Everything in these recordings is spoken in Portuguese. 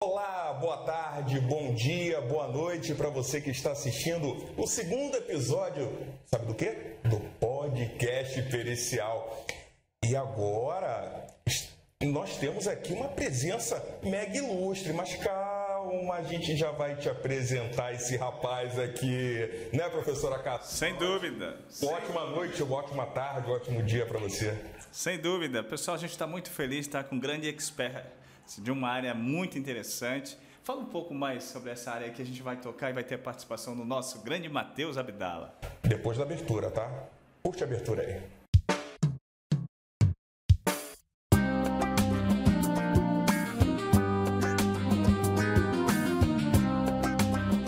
Olá, boa tarde, bom dia, boa noite para você que está assistindo o segundo episódio, sabe do quê? Do podcast pericial. E agora nós temos aqui uma presença mega ilustre, mas calma, a gente já vai te apresentar esse rapaz aqui, né, professora Cássia? Sem dúvida. Ótima noite, ótima tarde, ótimo dia para você. Sem dúvida. Pessoal, a gente está muito feliz de estar com um grande expert de uma área muito interessante. Fala um pouco mais sobre essa área que a gente vai tocar e vai ter a participação do nosso grande Matheus Abdala. Depois da abertura, tá? Curte a abertura aí.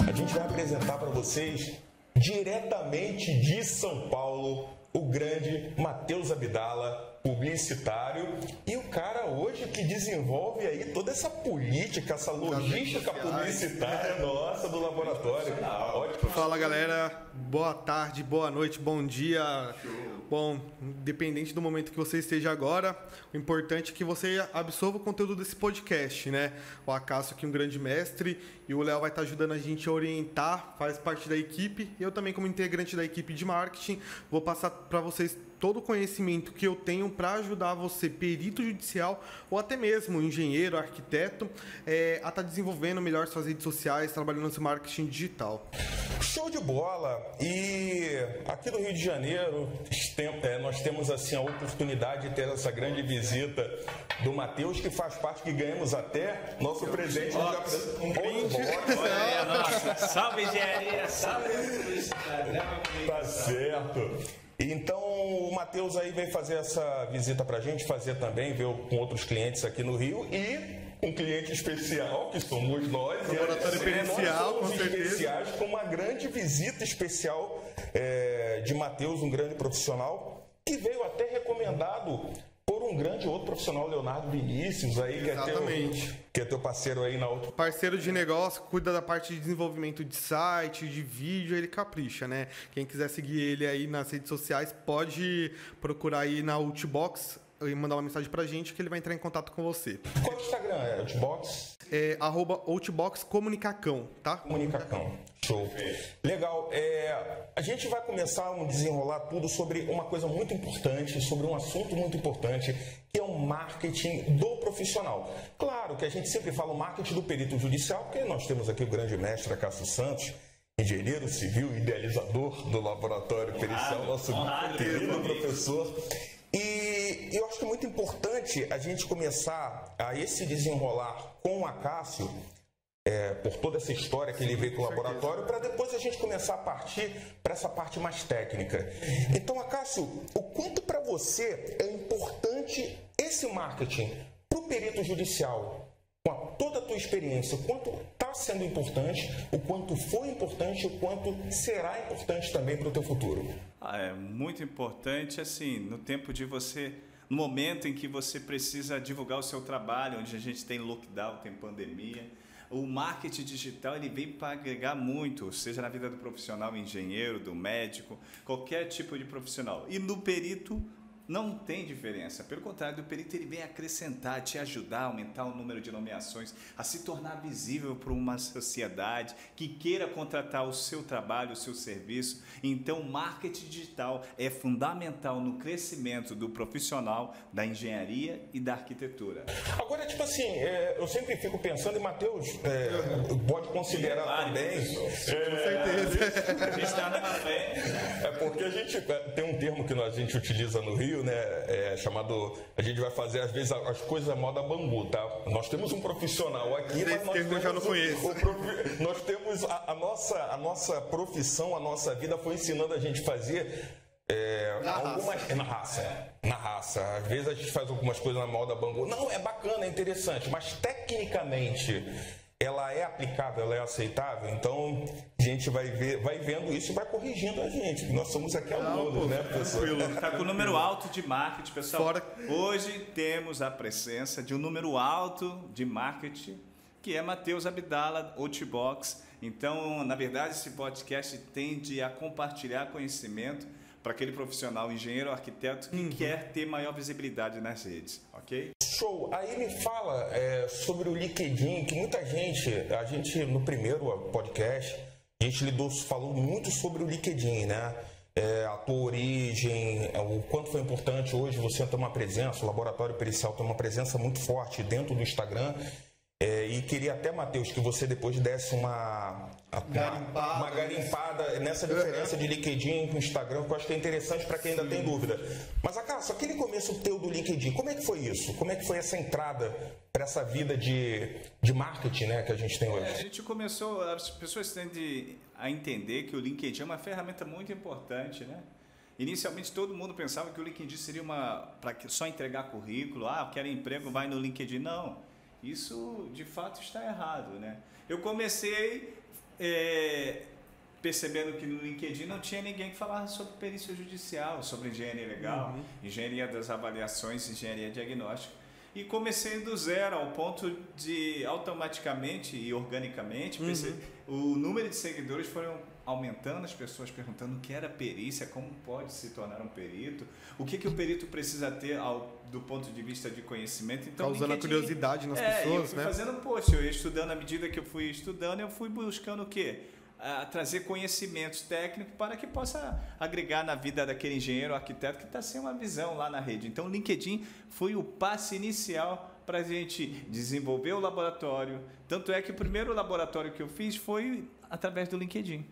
A gente vai apresentar para vocês diretamente de São Paulo o grande Matheus Abdala, publicitário e o cara hoje que desenvolve aí toda essa política, essa logística publicitária nossa do laboratório. Ótimo. Fala galera, boa tarde, boa noite, bom dia. Bom, independente do momento que você esteja agora, o importante é que você absorva o conteúdo desse podcast, né? O Acácio aqui, um grande mestre, e o Léo vai estar ajudando a gente a orientar, faz parte da equipe. Eu também, como integrante da equipe de marketing, vou passar para vocês todo o conhecimento que eu tenho para ajudar você, perito judicial ou até mesmo engenheiro, arquiteto, é, a estar tá desenvolvendo melhor suas redes sociais, trabalhando no seu marketing digital. Show de bola! E aqui no Rio de Janeiro é, nós temos assim a oportunidade de ter essa grande visita do Matheus, que faz parte, que ganhamos até nosso eu presente. De... Um brinde. Olha, nossa. Salve engenharia, salve Tá certo. Então o Matheus aí veio fazer essa visita para a gente, fazer também, ver com outros clientes aqui no Rio e um cliente especial, que somos nós. Laboratório pericial, com certeza. especiais, com uma grande visita especial é, de Matheus, um grande profissional, que veio até recomendado por um grande outro profissional, Leonardo Vinícius, aí, que é, teu, que é teu parceiro aí na outra. Parceiro de negócio, cuida da parte de desenvolvimento de site, de vídeo, ele capricha, né? Quem quiser seguir ele aí nas redes sociais, pode procurar aí na Outbox e mandar uma mensagem pra gente que ele vai entrar em contato com você. Qual é o Instagram? É Outbox? É arroba Outbox Comunicacão, tá? Comunicacão. Show. Legal. É, a gente vai começar a desenrolar tudo sobre uma coisa muito importante, sobre um assunto muito importante, que é o marketing do profissional. Claro que a gente sempre fala o marketing do perito judicial, porque nós temos aqui o grande mestre Cássio Santos, engenheiro civil, idealizador do laboratório pericial, nosso querido professor. E eu acho que é muito importante a gente começar a esse desenrolar com o Acácio é, por toda essa história que ele veio com o laboratório, para depois a gente começar a partir para essa parte mais técnica. Então, Acácio, o quanto para você é importante esse marketing para o perito judicial? Com a, toda a tua experiência, o quanto está sendo importante, o quanto foi importante, o quanto será importante também para o teu futuro? Ah, é muito importante, assim, no tempo de você no momento em que você precisa divulgar o seu trabalho, onde a gente tem lockdown, tem pandemia, o marketing digital ele vem para agregar muito, seja na vida do profissional engenheiro, do médico, qualquer tipo de profissional. E no perito não tem diferença. Pelo contrário, o perito ele vem acrescentar, te ajudar a aumentar o número de nomeações, a se tornar visível para uma sociedade que queira contratar o seu trabalho, o seu serviço. Então, o marketing digital é fundamental no crescimento do profissional da engenharia e da arquitetura. Agora, tipo assim, é, eu sempre fico pensando, e Matheus é, pode considerar claro, também. É, com certeza. A gente está numa frente. É porque a gente é, tem um termo que a gente utiliza no Rio né? É chamado. A gente vai fazer, às vezes, as coisas moda bambu, tá? Nós temos um profissional aqui, mas nós temos, já não conheço. O, o, nós temos a, a, nossa, a nossa profissão, a nossa vida foi ensinando a gente a fazer. É, na, algumas, raça. na raça. É. Na raça. Às vezes a gente faz algumas coisas na moda bambu. Não, é bacana, é interessante, mas tecnicamente ela é aplicável, ela é aceitável, então a gente vai ver, vai vendo isso e vai corrigindo a gente, nós somos aqui alunos, né, professor? Está com o número alto de marketing, pessoal. Fora... Hoje temos a presença de um número alto de marketing, que é Matheus Abdala, Outbox. Então, na verdade, esse podcast tende a compartilhar conhecimento para aquele profissional, engenheiro ou arquiteto que uhum. quer ter maior visibilidade nas redes, ok? Show. Aí me fala é, sobre o LinkedIn, que muita gente, a gente no primeiro podcast, a gente lidou, falou muito sobre o LinkedIn, né? É, a tua origem, é, o quanto foi importante hoje você ter uma presença, o laboratório pericial tem uma presença muito forte dentro do Instagram. É, e queria até, Matheus, que você depois desse uma, garimpada, uma garimpada nessa diferença de LinkedIn com Instagram, que eu acho que é interessante para quem ainda tem dúvida. Mas, Acácio, aquele começo teu do LinkedIn, como é que foi isso? Como é que foi essa entrada para essa vida de, de marketing né, que a gente tem hoje? É, a gente começou, as pessoas tendem a entender que o LinkedIn é uma ferramenta muito importante, né? Inicialmente todo mundo pensava que o LinkedIn seria uma para só entregar currículo, ah, quer emprego, vai no LinkedIn. Não. Isso de fato está errado, né? Eu comecei é, percebendo que no LinkedIn não tinha ninguém que falasse sobre perícia judicial, sobre engenharia legal, uhum. engenharia das avaliações, engenharia diagnóstica. E comecei do zero, ao ponto de automaticamente e organicamente, uhum. o número de seguidores foram aumentando, as pessoas perguntando o que era perícia, como pode se tornar um perito, o que, que o perito precisa ter ao, do ponto de vista de conhecimento. Então, Causando a curiosidade nas é, pessoas, eu fui né? fazendo post, eu ia estudando à medida que eu fui estudando, eu fui buscando o quê? A trazer conhecimentos técnicos para que possa agregar na vida daquele engenheiro, arquiteto que está sem uma visão lá na rede. Então, o LinkedIn foi o passe inicial para a gente desenvolver o laboratório. Tanto é que o primeiro laboratório que eu fiz foi através do LinkedIn.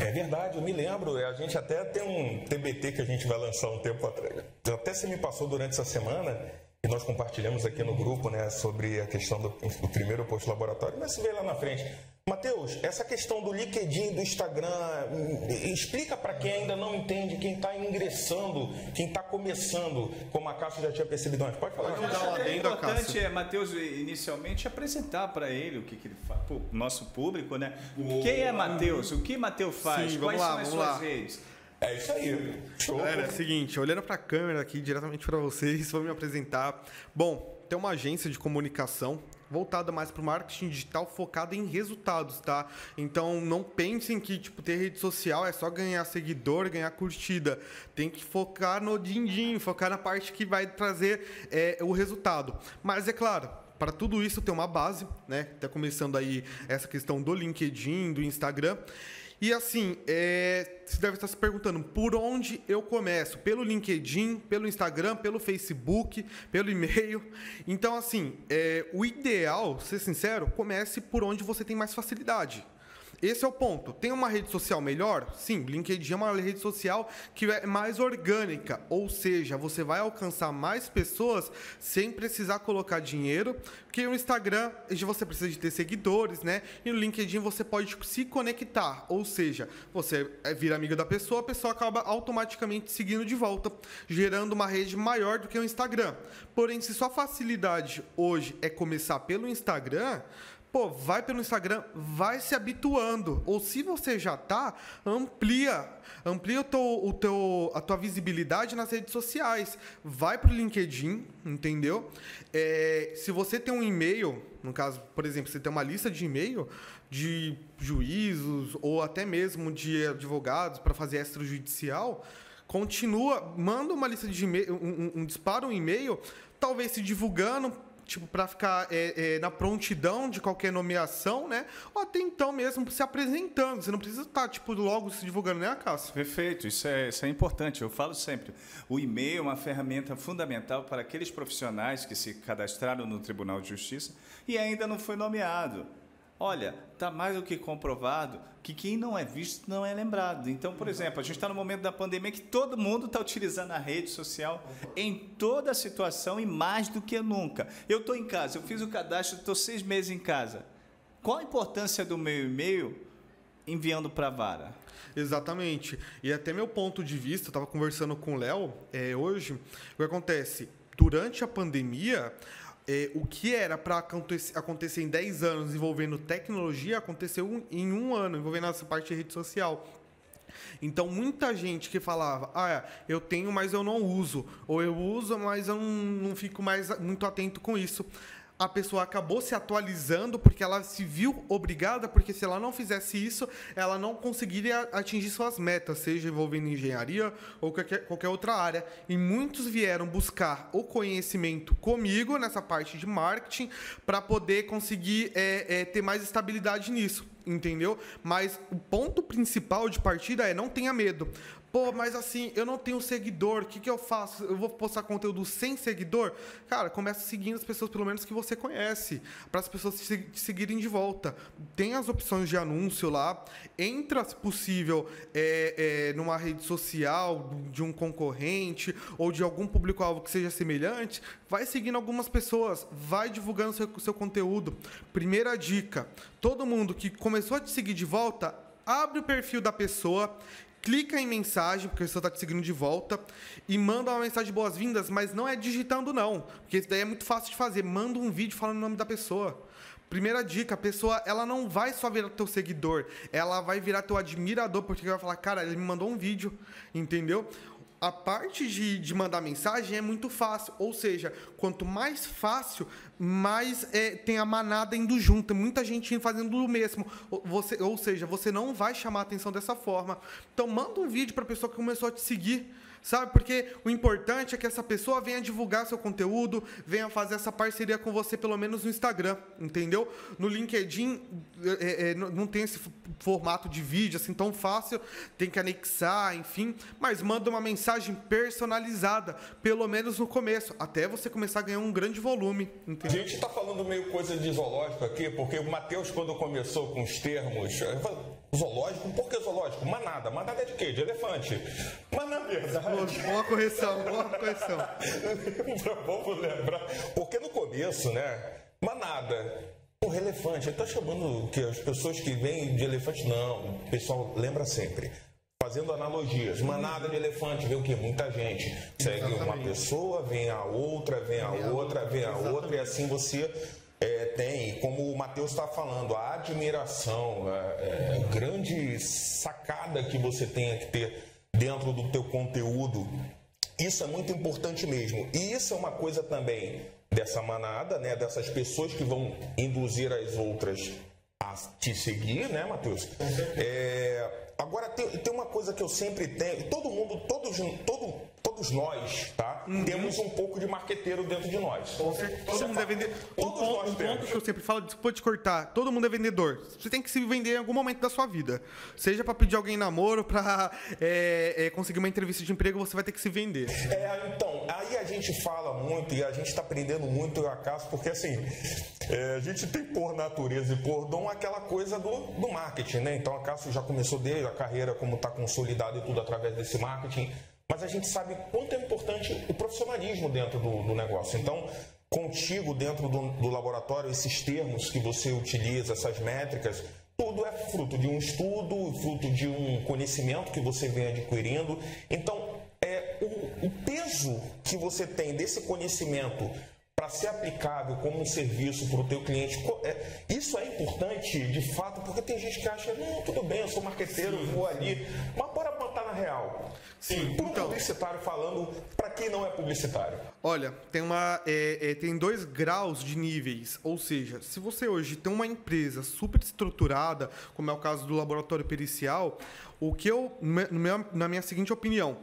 É verdade, eu me lembro. A gente até tem um TBT que a gente vai lançar um tempo atrás. Até se me passou durante essa semana e nós compartilhamos aqui no grupo, né, sobre a questão do, do primeiro posto laboratório, mas se vê lá na frente. Matheus, essa questão do LinkedIn, do Instagram, hum, explica para quem ainda não entende, quem está ingressando, quem está começando, como a Cássio já tinha percebido antes. Pode falar. Pode dar é importante, é, Matheus, inicialmente, apresentar para ele o que, que ele faz, o nosso público, né? Boa. Quem é Matheus? O que Matheus faz? Sim, Quais lá, são as suas lá. redes? É isso aí. Show. Galera, é o seguinte, olhando para a câmera aqui diretamente para vocês, vou me apresentar. Bom, tem uma agência de comunicação voltada mais para o marketing digital focada em resultados, tá? Então não pensem que tipo ter rede social é só ganhar seguidor, ganhar curtida. Tem que focar no din-din, focar na parte que vai trazer é, o resultado. Mas é claro, para tudo isso tem uma base, né? Tá começando aí essa questão do LinkedIn, do Instagram. E assim, é, você deve estar se perguntando por onde eu começo? Pelo LinkedIn, pelo Instagram, pelo Facebook, pelo e-mail. Então, assim, é, o ideal, ser sincero, comece por onde você tem mais facilidade. Esse é o ponto. Tem uma rede social melhor? Sim, LinkedIn é uma rede social que é mais orgânica, ou seja, você vai alcançar mais pessoas sem precisar colocar dinheiro, que o Instagram você precisa de ter seguidores, né? E no LinkedIn você pode se conectar, ou seja, você é, vira amigo da pessoa, a pessoa acaba automaticamente seguindo de volta, gerando uma rede maior do que o Instagram. Porém, se sua facilidade hoje é começar pelo Instagram, pô, vai pelo Instagram, vai se habituando. Ou se você já tá, amplia. Amplia o teu, o teu, a tua visibilidade nas redes sociais. Vai pro LinkedIn, entendeu? É, se você tem um e-mail, no caso, por exemplo, você tem uma lista de e-mail de juízos ou até mesmo de advogados para fazer extrajudicial, continua, manda uma lista de e-mail, um, um, um dispara um e-mail, talvez se divulgando tipo, para ficar é, é, na prontidão de qualquer nomeação, né? Ou até então mesmo se apresentando. Você não precisa estar, tá, tipo, logo se divulgando, né, Cássio? Perfeito, isso é, isso é importante. Eu falo sempre, o e-mail é uma ferramenta fundamental para aqueles profissionais que se cadastraram no Tribunal de Justiça e ainda não foi nomeado. Olha, está mais do que comprovado que quem não é visto não é lembrado. Então, por exemplo, a gente está no momento da pandemia que todo mundo está utilizando a rede social em toda a situação e mais do que nunca. Eu estou em casa, eu fiz o cadastro, estou seis meses em casa. Qual a importância do meu e-mail enviando para a vara? Exatamente. E até meu ponto de vista, eu estava conversando com o Léo é, hoje, o que acontece? Durante a pandemia, é, o que era para acontecer, em 10 anos envolvendo tecnologia aconteceu em um ano, envolvendo essa parte de rede social. Então, muita gente que falava, ah, eu tenho, mas eu não uso, ou eu uso, mas eu não, não fico mais muito atento com isso. A pessoa acabou se atualizando porque ela se viu obrigada, porque se ela não fizesse isso, ela não conseguiria atingir suas metas, seja envolvendo engenharia ou qualquer, qualquer outra área. E muitos vieram buscar o conhecimento comigo nessa parte de marketing para poder conseguir é, é, ter mais estabilidade nisso entendeu? Mas o ponto principal de partida é não tenha medo. Pô, mas assim, eu não tenho seguidor, o que, que eu faço? Eu vou postar conteúdo sem seguidor? Cara, começa seguindo as pessoas, pelo menos que você conhece, para as pessoas te seguirem de volta. Tem as opções de anúncio lá, entra, se possível, é, é, numa rede social de um concorrente ou de algum público-alvo que seja semelhante, vai seguindo algumas pessoas, vai divulgando seu, seu conteúdo. Primeira dica: todo mundo que começou a te seguir de volta, abre o perfil da pessoa clica em mensagem, porque a pessoa está te seguindo de volta, e manda uma mensagem de boas-vindas, mas não é digitando, não. Porque isso daí é muito fácil de fazer. Manda um vídeo falando o nome da pessoa. Primeira dica, a pessoa ela não vai só virar teu seguidor, ela vai virar teu admirador, porque vai falar, cara, ele me mandou um vídeo, entendeu? A parte de, de mandar mensagem é muito fácil. Ou seja, quanto mais fácil, mais é, tem a manada indo junto. Muita gente fazendo o mesmo. Você, ou seja, você não vai chamar a atenção dessa forma. Então, manda um vídeo para a pessoa que começou a te seguir Sabe? Porque o importante é que essa pessoa venha divulgar seu conteúdo, venha fazer essa parceria com você, pelo menos no Instagram, entendeu? No LinkedIn é, é, não tem esse formato de vídeo assim tão fácil, tem que anexar, enfim, mas manda uma mensagem personalizada, pelo menos no começo, até você começar a ganhar um grande volume. Entendeu? A gente está falando meio coisa de zoológico aqui, porque o Matheus, quando começou com os termos, zoológico, por que zoológico? Manada. Manada é de quê? De elefante. Mas na verdade boa correção, boa correção. Vamos lembrar. Porque no começo, né? Manada. O elefante, ele tá chamando que as pessoas que vêm de elefante, não. O pessoal lembra sempre. Fazendo analogias, manada de elefante, vê o que? Muita gente. Segue Exatamente. uma pessoa, vem a outra, vem a outra, vem a Exatamente. outra, e assim você é, tem, como o Matheus está falando, a admiração, a, é, a grande sacada que você tem que ter dentro do teu conteúdo. Isso é muito importante mesmo. E isso é uma coisa também dessa manada, né, dessas pessoas que vão induzir as outras a te seguir, né, Matheus? É, agora tem, tem uma coisa que eu sempre tenho, todo mundo, todos, todo, todos nós, tá? Uhum. Temos um pouco de marqueteiro dentro de nós. Todo mundo é vendedor. Todos um, nós um ponto que eu sempre falo, desculpa te cortar, todo mundo é vendedor. Você tem que se vender em algum momento da sua vida. Seja para pedir alguém namoro, para é, é, conseguir uma entrevista de emprego, você vai ter que se vender. É, então, aí a gente fala muito e a gente está aprendendo muito, eu acaso, porque assim, é, a gente tem por natureza e por dom aquela coisa do, do marketing, né? Então a Cássio já começou a carreira como está consolidada e tudo através desse marketing mas a gente sabe quanto é importante o profissionalismo dentro do, do negócio. Então, contigo dentro do, do, laboratório, esses termos que você utiliza, essas métricas, tudo é fruto de um estudo, fruto de um conhecimento que você vem adquirindo. Então, é o, o peso que você tem desse conhecimento para ser aplicável como um serviço para o teu cliente, é, isso é importante de fato, porque tem gente que acha, não, tudo bem, eu sou marqueteiro, Sim. vou ali, mas bora botar na real. Sim, para um então, publicitário falando, para quem não é publicitário. Olha, tem, uma, é, é, tem dois graus de níveis, ou seja, se você hoje tem uma empresa super estruturada, como é o caso do laboratório pericial, o que eu, na minha seguinte opinião,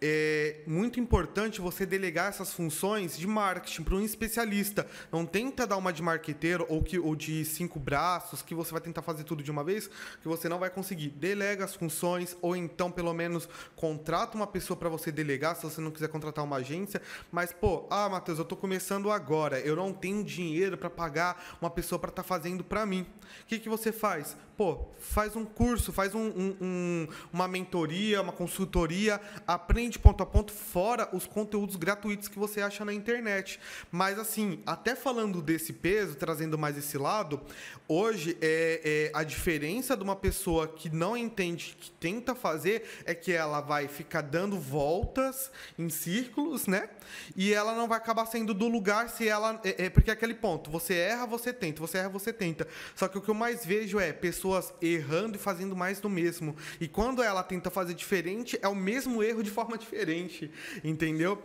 é muito importante você delegar essas funções de marketing para um especialista. Não tenta dar uma de marqueteiro ou, que, ou de cinco braços, que você vai tentar fazer tudo de uma vez, que você não vai conseguir. Delega as funções, ou então, pelo menos, contrata uma pessoa para você delegar, se você não quiser contratar uma agência. Mas, pô, ah, Matheus, eu estou começando agora, eu não tenho dinheiro para pagar uma pessoa para estar tá fazendo para mim. O que, que você faz? Pô, faz um curso, faz um, um, um, uma mentoria, uma consultoria, aprende ponto a ponto, fora os conteúdos gratuitos que você acha na internet. Mas assim, até falando desse peso, trazendo mais esse lado, hoje é, é a diferença de uma pessoa que não entende, que tenta fazer, é que ela vai ficar dando voltas em círculos, né? E ela não vai acabar saindo do lugar se ela. É, é porque é aquele ponto, você erra, você tenta, você erra, você tenta. Só que o que eu mais vejo é pessoas pessoas errando e fazendo mais do mesmo. E quando ela tenta fazer diferente, é o mesmo erro de forma diferente. Entendeu?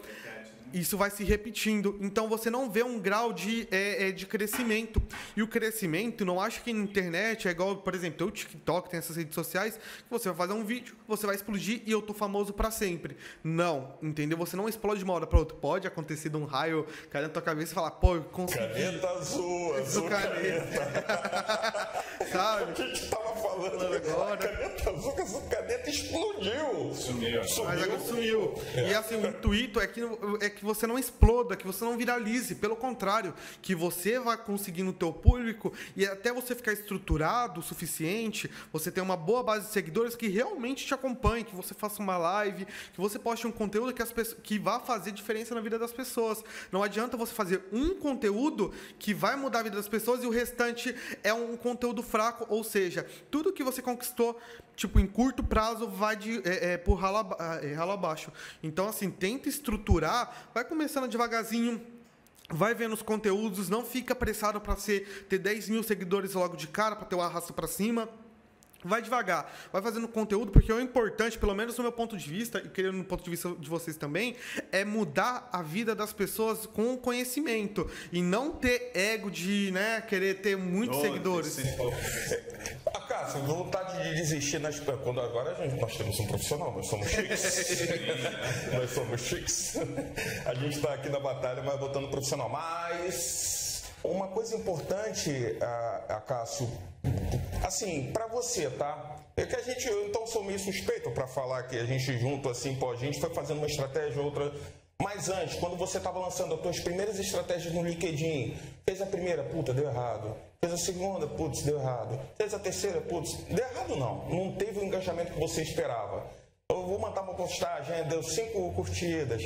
Isso vai se repetindo. Então você não vê um grau de, é, é, de crescimento. E o crescimento, não acho que na internet é igual, por exemplo, o TikTok tem essas redes sociais, que você vai fazer um vídeo, você vai explodir e eu tô famoso para sempre. Não, entendeu? Você não explode de uma hora para outra. Pode acontecer de um raio cair na tua cabeça e falar, pô, eu consegui. Caneta azul, azul caneta. caneta. Sabe? A gente tava falando agora. Caneta azul, essa caneta explodiu. Sumiu. sumiu. Mas agora sumiu. É. E assim, o intuito é que, é que você não exploda, que você não viralize. Pelo contrário, que você vá conseguindo o teu público e até você ficar estruturado o suficiente, você ter uma boa base de seguidores que realmente te acompanhem, que você faça uma live, que você poste um conteúdo que, as que vá fazer diferença na vida das pessoas. Não adianta você fazer um conteúdo que vai mudar a vida das pessoas e o restante é um conteúdo fraco, ou seja, tudo que você conquistou tipo, em curto prazo vai de, é, é, por ralo, é, ralo abaixo. Então, assim, tenta estruturar, vai começando devagarzinho, vai vendo os conteúdos, não fica apressado para ter 10 mil seguidores logo de cara, para ter o arrasto para cima. Vai devagar, vai fazendo conteúdo, porque o importante, pelo menos no meu ponto de vista, e querendo no ponto de vista de vocês também, é mudar a vida das pessoas com conhecimento. E não ter ego de né, querer ter muitos oh, seguidores. A Cássio, vontade de desistir nas. Quando agora a gente, nós temos um profissional, nós somos chiques. nós somos chiques. A gente está aqui na batalha, mas botando profissional. Mas uma coisa importante, a, a Cássio, Assim, para você, tá? É que a gente, eu então sou meio suspeito para falar que a gente junto assim, pô, a gente foi fazendo uma estratégia, outra. Mas antes, quando você estava lançando as suas primeiras estratégias no LinkedIn, fez a primeira, puta, deu errado. Fez a segunda, putz, deu errado. Fez a terceira, putz, deu errado não. Não teve o engajamento que você esperava. Eu vou mandar uma postagem, deu cinco curtidas.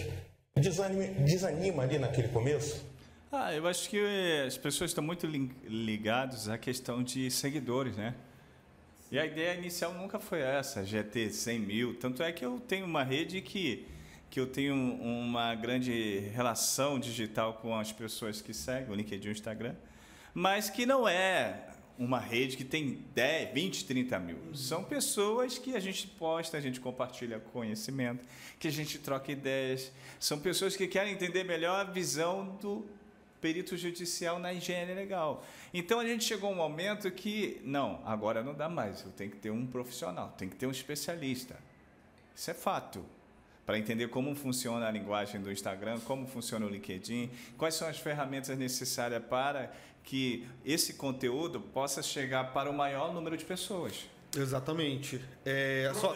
Desanima, desanima ali naquele começo? Ah, eu acho que as pessoas estão muito ligadas à questão de seguidores, né? E a ideia inicial nunca foi essa, ter 100 mil. Tanto é que eu tenho uma rede que, que eu tenho uma grande relação digital com as pessoas que seguem, o LinkedIn e o Instagram, mas que não é uma rede que tem 10, 20, 30 mil. São pessoas que a gente posta, a gente compartilha conhecimento, que a gente troca ideias. São pessoas que querem entender melhor a visão do perito judicial na higiene legal. Então a gente chegou a um momento que, não, agora não dá mais, eu tenho que ter um profissional, tem que ter um especialista. Isso é fato. Para entender como funciona a linguagem do Instagram, como funciona o LinkedIn, quais são as ferramentas necessárias para que esse conteúdo possa chegar para o maior número de pessoas. Exatamente. É, só,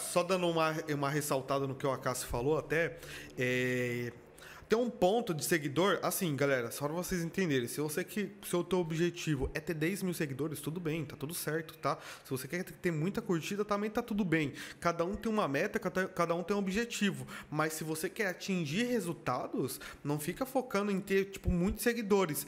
só dando uma, uma ressaltada no que o Acácio falou até, é, tem um ponto de seguidor, assim, galera, só pra vocês entenderem. Se você que se o teu objetivo é ter 10 mil seguidores, tudo bem, tá tudo certo, tá? Se você quer ter muita curtida, também tá tudo bem. Cada um tem uma meta, cada um tem um objetivo. Mas se você quer atingir resultados, não fica focando em ter, tipo, muitos seguidores.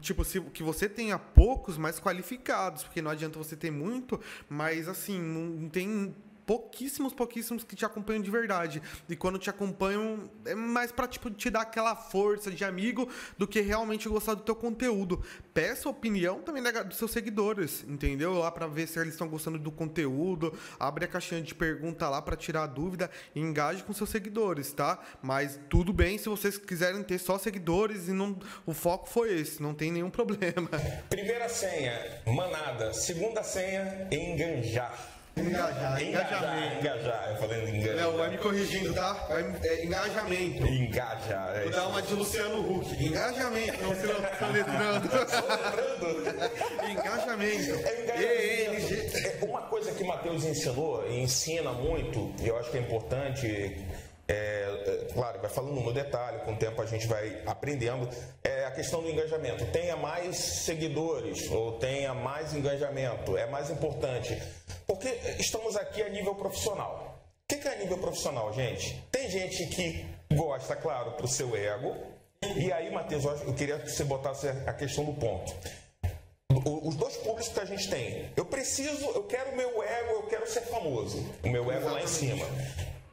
Tipo, se, que você tenha poucos, mais qualificados. Porque não adianta você ter muito, mas assim, não tem pouquíssimos, pouquíssimos que te acompanham de verdade. E quando te acompanham, é mais pra tipo, te dar aquela força de amigo do que realmente gostar do teu conteúdo. Peça opinião também dos seus seguidores, entendeu? Lá para ver se eles estão gostando do conteúdo. Abre a caixinha de pergunta lá para tirar a dúvida e engaje com seus seguidores, tá? Mas tudo bem se vocês quiserem ter só seguidores e não o foco foi esse, não tem nenhum problema. Primeira senha, manada. Segunda senha, enganjar. Engajar, engajamento. Engajar, eu falei engajar. Não, vai me corrigindo, tá? Vai, é, engajamento. Engajar, é Vou dar uma de Luciano Huck. Engajamento, não se soletrando. engajamento. É, engajamento. É, uma coisa que o Matheus ensinou e ensina muito, e eu acho que é importante é, é, claro, vai falando no detalhe, com o tempo a gente vai aprendendo. É a questão do engajamento. Tenha mais seguidores ou tenha mais engajamento. É mais importante. Porque estamos aqui a nível profissional. O que é a nível profissional, gente? Tem gente que gosta, claro, para o seu ego. E aí, Matheus, eu queria que você botasse a questão do ponto. Os dois públicos que a gente tem. Eu preciso, eu quero o meu ego, eu quero ser famoso. O meu ego lá em cima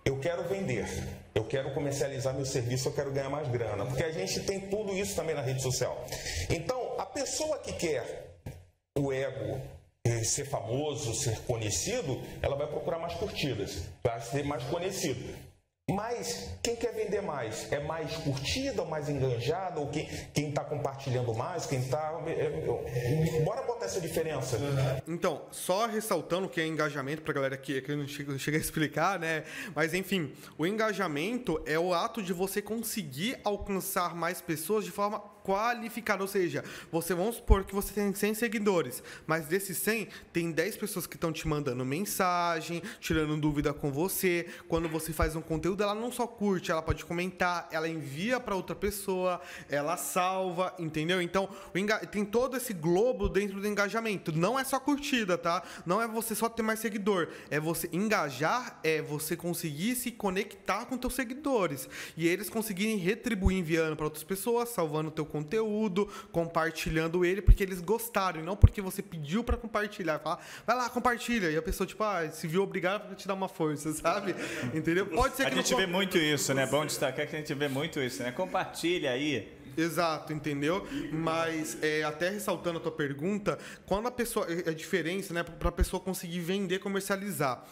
eu quero vender, eu quero comercializar meu serviço, eu quero ganhar mais grana, porque a gente tem tudo isso também na rede social. Então, a pessoa que quer o ego eh, ser famoso, ser conhecido, ela vai procurar mais curtidas, vai ser mais conhecido. Mas quem quer vender mais? É mais curtida, mais enganjada? Ou quem está compartilhando mais? Quem está. É, é, bora botar essa diferença. Então, só ressaltando que é engajamento para galera que, que eu não cheguei a explicar, né? Mas enfim, o engajamento é o ato de você conseguir alcançar mais pessoas de forma qualificado, ou seja, você vamos supor que você tem 100 seguidores, mas desses 100 tem 10 pessoas que estão te mandando mensagem, tirando dúvida com você. Quando você faz um conteúdo, ela não só curte, ela pode comentar, ela envia para outra pessoa, ela salva, entendeu? Então, tem todo esse globo dentro do engajamento. Não é só curtida, tá? Não é você só ter mais seguidor, é você engajar, é você conseguir se conectar com teus seguidores e eles conseguirem retribuir enviando para outras pessoas, salvando o teu conteúdo, compartilhando ele porque eles gostaram, e não porque você pediu para compartilhar. Fala, vai lá, compartilha. E a pessoa, tipo, ah, se viu obrigado para te dar uma força, sabe? Entendeu? Pode ser que A gente vê muito isso, né? Bom destacar que a gente vê muito isso, né? Compartilha aí. Exato, entendeu? Mas é, até ressaltando a tua pergunta, quando a pessoa. É, a diferença, né? Para a pessoa conseguir vender, comercializar.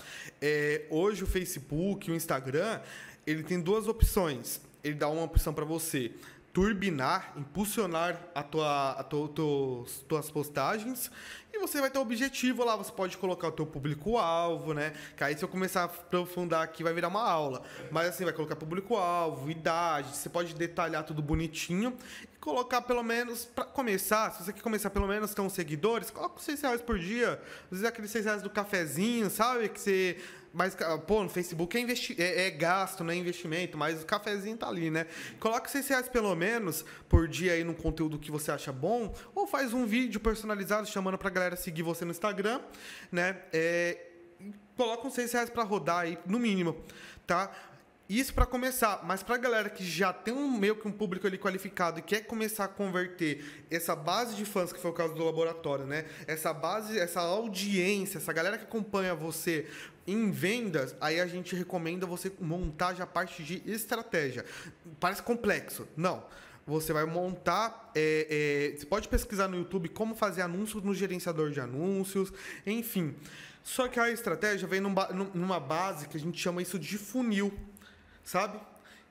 É, hoje o Facebook, o Instagram, ele tem duas opções. Ele dá uma opção para você turbinar, impulsionar a tua, a tua, tuas, tuas postagens e você vai ter um objetivo lá. Você pode colocar o teu público-alvo, né? Que aí se eu começar a aprofundar aqui vai virar uma aula. Mas assim, vai colocar público-alvo, idade, você pode detalhar tudo bonitinho e colocar pelo menos, para começar, se você quer começar pelo menos com seguidores, coloca 6 reais por dia. Às vezes aqueles 6 reais do cafezinho, sabe? Que você mas, pô, no Facebook é, investi é, é, gasto, não é investimento, mas o cafezinho tá ali, né? Coloca 6 reais pelo menos por dia aí no conteúdo que você acha bom, ou faz um vídeo personalizado chamando pra galera seguir você no Instagram, né? É, coloca uns 6 reais pra rodar aí, no mínimo, tá? Isso para começar, mas para galera que já tem um meio que um público ali qualificado e quer começar a converter essa base de fãs que foi o caso do laboratório, né? Essa base, essa audiência, essa galera que acompanha você em vendas, aí a gente recomenda você montar já a parte de estratégia. Parece complexo, não. Você vai montar. É, é, você pode pesquisar no YouTube como fazer anúncios no gerenciador de anúncios, enfim. Só que a estratégia vem numa base que a gente chama isso de funil sabe?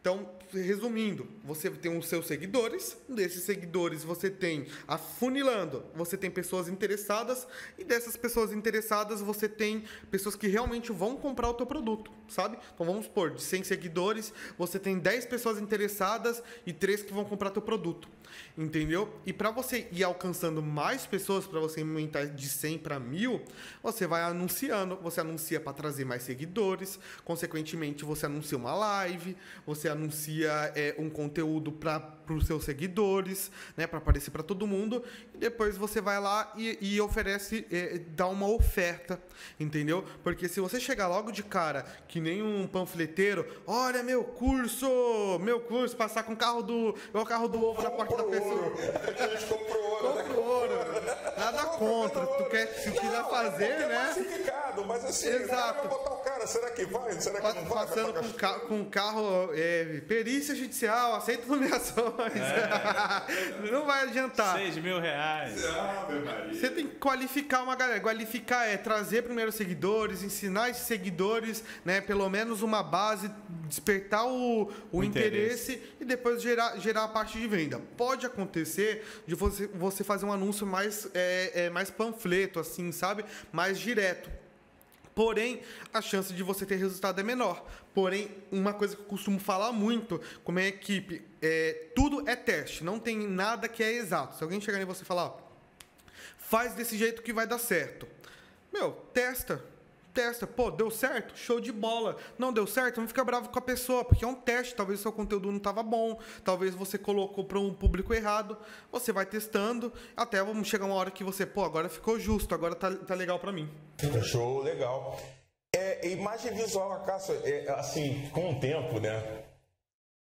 Então, resumindo, você tem os seus seguidores, desses seguidores você tem afunilando, você tem pessoas interessadas e dessas pessoas interessadas você tem pessoas que realmente vão comprar o teu produto, sabe? Então vamos supor, de 100 seguidores, você tem 10 pessoas interessadas e 3 que vão comprar teu produto. Entendeu? E para você ir alcançando mais pessoas, para você aumentar de 100 para 1000, você vai anunciando. Você anuncia para trazer mais seguidores, consequentemente, você anuncia uma live, você anuncia é, um conteúdo para os seus seguidores, né, para aparecer para todo mundo, e depois você vai lá e, e oferece, é, dá uma oferta, entendeu? Porque se você chegar logo de cara, que nem um panfleteiro, olha meu curso, meu curso, passar com o carro do, o carro do ovo na porta da pessoa. A gente comprou ouro. Né? Comprou ouro. Nada contra. Tu quer, se quiser fazer, é né? É mas assim, Exato. botar o cara, será que vai? Será que não vai? Passando com, ca com carro, é, perícia judicial, aceita nomeações. É. não vai adiantar. Seis mil reais. Você tem que qualificar uma galera. Qualificar é trazer primeiro seguidores, ensinar esses seguidores, né? Pelo menos uma base, despertar o, o, o interesse. interesse. e depois gerar, gerar a parte de venda. Pode acontecer de você, você fazer um anúncio mais, é, é, mais panfleto, assim, sabe? Mais direto. Porém, a chance de você ter resultado é menor. Porém, uma coisa que eu costumo falar muito com a minha equipe é tudo é teste, não tem nada que é exato. Se alguém chegar em você e falar, ó, faz desse jeito que vai dar certo. Meu, testa testa. Pô, deu certo? Show de bola. Não deu certo? Não fica bravo com a pessoa, porque é um teste. Talvez o seu conteúdo não estava bom, talvez você colocou para um público errado. Você vai testando, até vamos chegar uma hora que você, pô, agora ficou justo, agora tá, tá legal para mim. Show, legal. É, imagem visual, acaso, é, assim, com o tempo, né?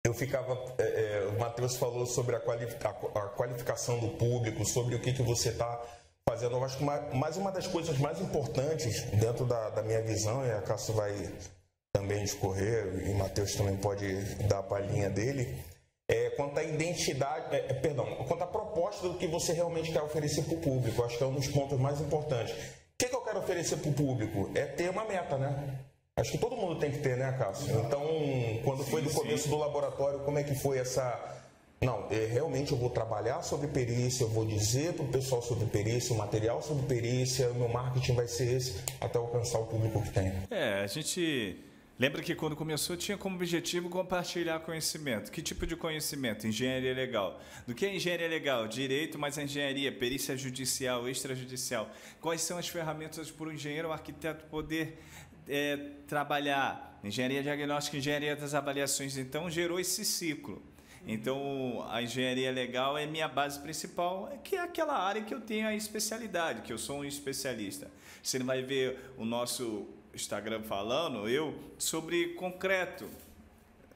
Eu ficava. É, é, o Matheus falou sobre a, qualifica, a, qualificação do público, sobre o que, que você está fazendo, eu acho que mais uma das coisas mais importantes dentro da, da minha visão, e a Cássio vai também discorrer, e o Matheus também pode dar a palhinha dele, é quanto à identidade, é, é, perdão, quanto à proposta do que você realmente quer oferecer para o público. Acho que é um dos pontos mais importantes. O que, que eu quero oferecer para o público? É ter uma meta, né? Acho que todo mundo tem que ter, né, Cássio? Então, quando foi do começo do laboratório, como é que foi essa. Não, é, realmente eu vou trabalhar sobre perícia, eu vou dizer para o pessoal sobre perícia, o material sobre perícia, meu marketing vai ser esse, até alcançar o público que tem. É, a gente Lembra que quando começou tinha como objetivo compartilhar conhecimento. Que tipo de conhecimento? Engenharia legal. Do que é engenharia legal? Direito, mas a engenharia, perícia judicial, extrajudicial. Quais são as ferramentas para o engenheiro ou arquiteto poder é, trabalhar? Engenharia diagnóstica, engenharia das avaliações. Então gerou esse ciclo. Então, a engenharia legal é minha base principal, que é aquela área que eu tenho a especialidade, que eu sou um especialista. Você vai ver o nosso Instagram falando, eu, sobre concreto,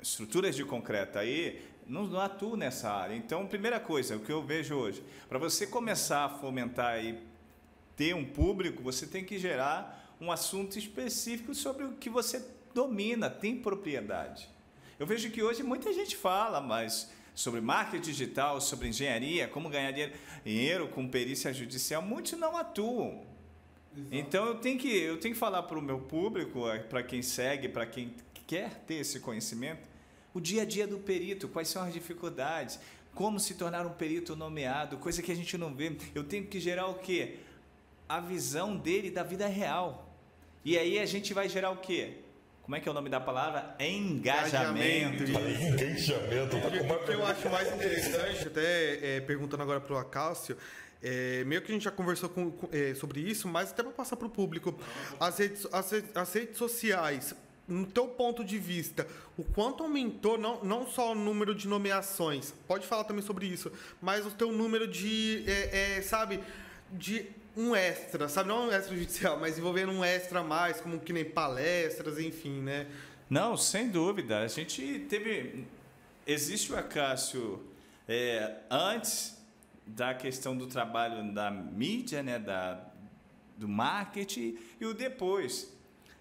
estruturas de concreto. Aí não, não atuo nessa área. Então, primeira coisa, o que eu vejo hoje, para você começar a fomentar e ter um público, você tem que gerar um assunto específico sobre o que você domina, tem propriedade. Eu vejo que hoje muita gente fala, mas sobre marketing digital, sobre engenharia, como ganhar dinheiro com perícia judicial, muitos não atuam. Então eu tenho que eu tenho que falar para o meu público, eh, para quem segue, para quem quer ter esse conhecimento, o dia a dia do perito, quais são as dificuldades, como se tornar um perito nomeado, coisa que a gente não vê. Eu tenho que gerar o quê? A visão dele da vida real. E aí a gente vai gerar o quê? Como é que é o nome da palavra? Engajamento. Engajamento. O que eu acho mais interessante, até é, perguntando agora para o Acácio, é, meio que a gente já conversou com, com, é, sobre isso, mas até para passar para o público. As redes, as, as redes sociais, no teu ponto de vista, o quanto aumentou não, não só o número de nomeações, pode falar também sobre isso, mas o teu número de, é, é, sabe, de um extra, sabe, não um extra judicial, mas envolvendo um extra a mais, como que nem palestras, enfim, né? Não, sem dúvida. A gente teve, existe o Acácio é, antes da questão do trabalho da mídia, né, da, do marketing e o depois.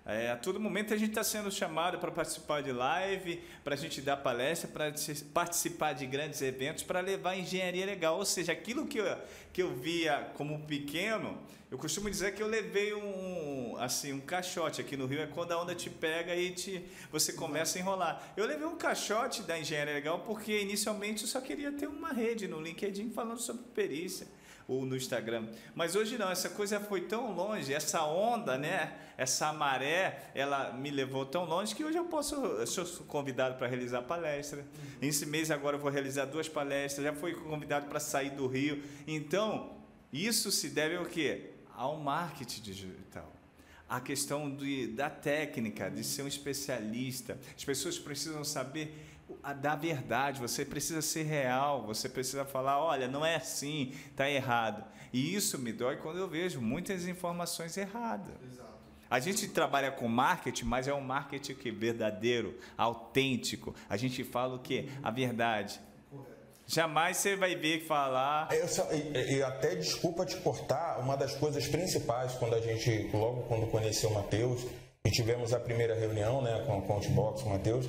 É, a todo momento a gente está sendo chamado para participar de live, para a gente dar palestra, para participar de grandes eventos, para levar engenharia legal. Ou seja, aquilo que eu, que eu via como pequeno, eu costumo dizer que eu levei um, assim, um caixote aqui no Rio, é quando a onda te pega e te, você começa a enrolar. Eu levei um caixote da engenharia legal porque inicialmente eu só queria ter uma rede no LinkedIn falando sobre perícia ou no Instagram. Mas hoje não, essa coisa foi tão longe, essa onda, né? Essa maré, ela me levou tão longe que hoje eu posso, eu sou convidado para realizar palestra. Esse mês agora eu vou realizar duas palestras, já fui convidado para sair do Rio. Então, isso se deve ao quê? Ao marketing digital a questão de, da técnica, de ser um especialista. As pessoas precisam saber da verdade, você precisa ser real, você precisa falar, olha, não é assim, está errado. E isso me dói quando eu vejo muitas informações erradas. Exato. A gente trabalha com marketing, mas é um marketing que verdadeiro, autêntico. A gente fala o quê? A verdade. Jamais você vai ver falar. Eu, e, e, até desculpa te cortar, uma das coisas principais quando a gente, logo quando conheceu o Matheus, e tivemos a primeira reunião né, com, com o Outbox, com o Matheus,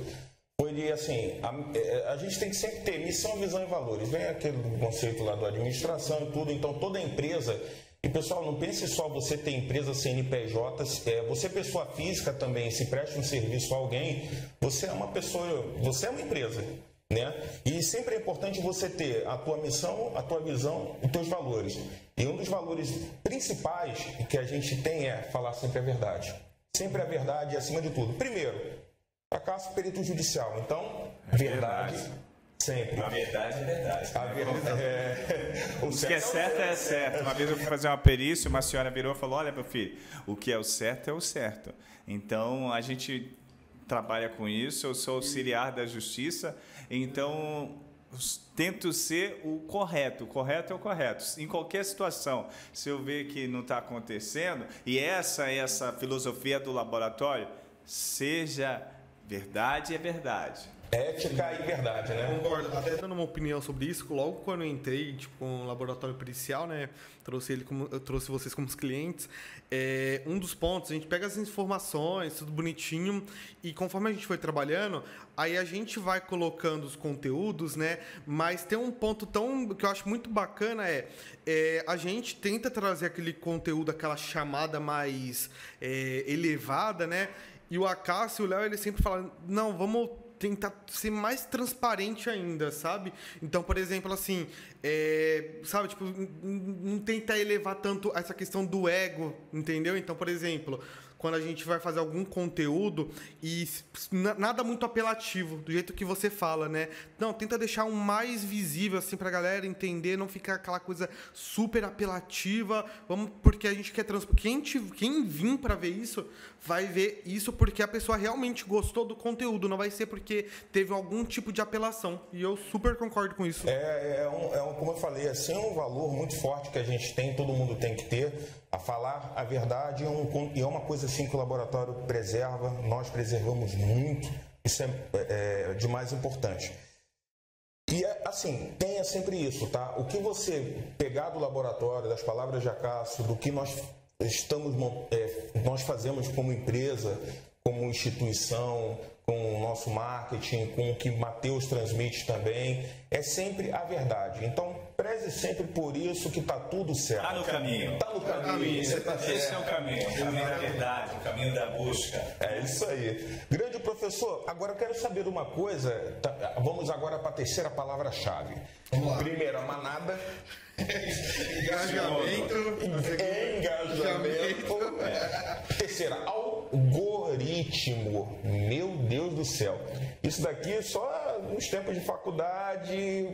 foi de assim, a, é, a, gente tem que sempre ter missão, visão e valores. Vem aquele conceito lá do administração e tudo, então toda empresa. E pessoal, não pense só você ter empresa CNPJ, é, você pessoa física também, se presta um serviço a alguém, você é uma pessoa, você é uma empresa. Né? E sempre é importante você ter a tua missão, a tua visão, os teus valores. E um dos valores principais que a gente tem é falar sempre a verdade. Sempre a verdade acima de tudo. Primeiro, Fracasso perito judicial. Então, é verdade, verdade. Sempre. A verdade é verdade. A verdade é... O, que é certo é certo. Uma vez eu fui fazer uma perícia, uma senhora virou e falou: Olha, meu filho, o que é o certo é o certo. Então, a gente trabalha com isso. Eu sou auxiliar da justiça, então tento ser o correto. O correto é o correto. Em qualquer situação, se eu ver que não está acontecendo, e essa é essa filosofia do laboratório, seja Verdade é verdade. Ética e verdade, né? Concordo. Até dando uma opinião sobre isso, logo quando eu entrei tipo, com o laboratório pericial, né? Trouxe ele como, eu trouxe vocês como clientes. É, um dos pontos, a gente pega as informações, tudo bonitinho, e conforme a gente foi trabalhando, aí a gente vai colocando os conteúdos, né? Mas tem um ponto tão que eu acho muito bacana é, é a gente tenta trazer aquele conteúdo, aquela chamada mais é, elevada, né? E o Acácio e o Léo, ele sempre falam, não, vamos tentar ser mais transparente ainda, sabe? Então, por exemplo, assim, é, sabe, tipo, não tentar elevar tanto essa questão do ego, entendeu? Então, por exemplo, quando a gente vai fazer algum conteúdo e nada muito apelativo, do jeito que você fala, né? Não, tenta deixar um mais visível assim pra galera entender, não ficar aquela coisa super apelativa. Vamos porque a gente quer transpor. Quem quem vir para ver isso vai ver isso porque a pessoa realmente gostou do conteúdo, não vai ser porque teve algum tipo de apelação. E eu super concordo com isso. É, é, um, é um, como eu falei, assim, é um valor muito forte que a gente tem, todo mundo tem que ter a falar a verdade é, um, é uma coisa assim que o laboratório preserva, nós preservamos muito, isso é, é, é de mais importante. E é, assim, tenha sempre isso, tá? O que você pegar do laboratório, das palavras de Acácio, do que nós estamos, é, nós fazemos como empresa, como instituição, com o nosso marketing, com o que Mateus transmite também, é sempre a verdade. Então, preze sempre por isso que está tudo certo. Está no caminho. Está no caminho. Esse, tá esse é o caminho, o caminho da verdade, o caminho da busca. É isso aí. Grande professor, agora eu quero saber uma coisa. Tá, vamos agora para a terceira palavra-chave. Primeira, manada. Engajamento. Engajamento. Terceira, algoritmo. Meu Deus do céu. Isso daqui é só nos tempos de faculdade,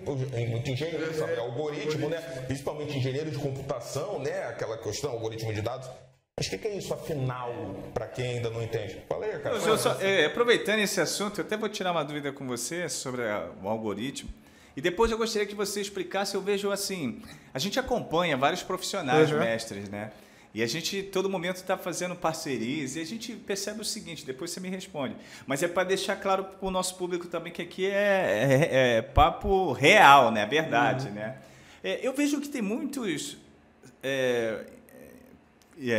muito engenheiro, sabe? Algoritmo, né? Principalmente engenheiro de computação, né? Aquela questão, algoritmo de dados. Mas o que, que, é isso, afinal, para quem ainda não entende? Fala aí, cara. Só, é, aproveitando esse assunto, eu até vou tirar uma dúvida com você sobre a, o algoritmo. E depois eu gostaria que você explicasse, eu vejo assim, a gente acompanha vários profissionais, uhum. mestres, né? E a gente, todo momento, está fazendo parcerias e a gente percebe o seguinte, depois você me responde. Mas é para deixar claro para o nosso público também que aqui é, é, é papo real, né? Verdade, uhum. né? É, eu vejo que tem muitos é, é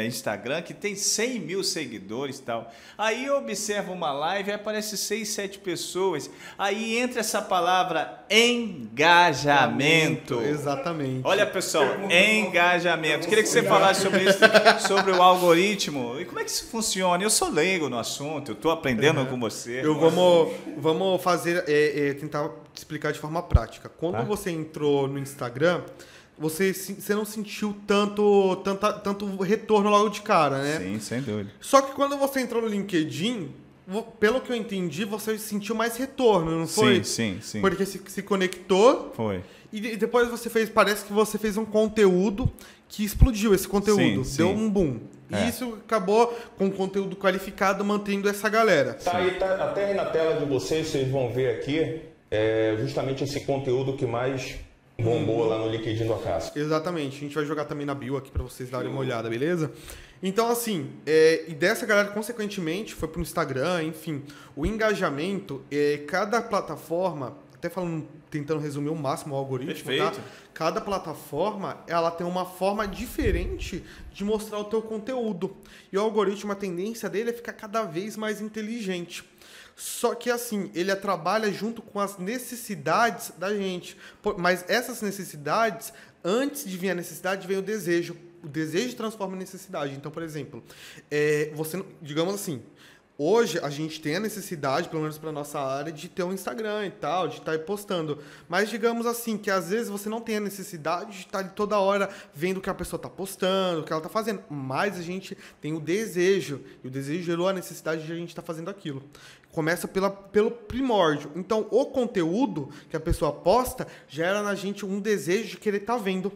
Instagram que tem 100 mil seguidores e tal. Aí eu observo uma live aparece 6, 7 pessoas. Aí entra essa palavra engajamento. Exatamente. Olha, pessoal, engajamento. Queria que você falasse sobre isso, sobre o algoritmo. E como é que isso funciona? Eu sou leigo no assunto, eu estou aprendendo com você. Eu vamos, vamos fazer, é, é, tentar te explicar de forma prática. Quando tá. você entrou no Instagram você, você não sentiu tanto, tanto, tanto retorno logo de cara, né? Sim, sem dúvida. Só que quando você entrou no LinkedIn, pelo que eu entendi, você sentiu mais retorno, não foi? Sim, sim, sim. Porque se, se conectou. Foi. E depois você fez, parece que você fez um conteúdo que explodiu esse conteúdo, sim, deu sim. um boom. É. E isso acabou com conteúdo qualificado mantendo essa galera. Tá aí, tá, até aí na tela de vocês, vocês vão ver aqui, é justamente esse conteúdo que mais bombou lá no LinkedIn do Acácio. Exatamente. A gente vai jogar também na bio aqui para vocês darem uma olhada, beleza? Então, assim, é, e dessa galera, consequentemente, foi pro Instagram, enfim. O engajamento, é, cada plataforma, até falando, tentando resumir o máximo o algoritmo, tá? Perfeito. tá? Cada plataforma, ela tem uma forma diferente de mostrar o teu conteúdo. E o algoritmo, a tendência dele é ficar cada vez mais inteligente. Só que assim, ele trabalha junto com as necessidades da gente. Mas essas necessidades, antes de vir a necessidade, vem o desejo. O desejo transforma em necessidade. Então, por exemplo, é, você, digamos assim, Hoje a gente tem a necessidade, pelo menos para nossa área, de ter um Instagram e tal, de estar tá postando. Mas digamos assim, que às vezes você não tem a necessidade de estar toda hora vendo o que a pessoa está postando, o que ela está fazendo. Mas a gente tem o desejo, e o desejo gerou a necessidade de a gente estar tá fazendo aquilo. Começa pela, pelo primórdio. Então, o conteúdo que a pessoa posta gera na gente um desejo de querer estar tá vendo.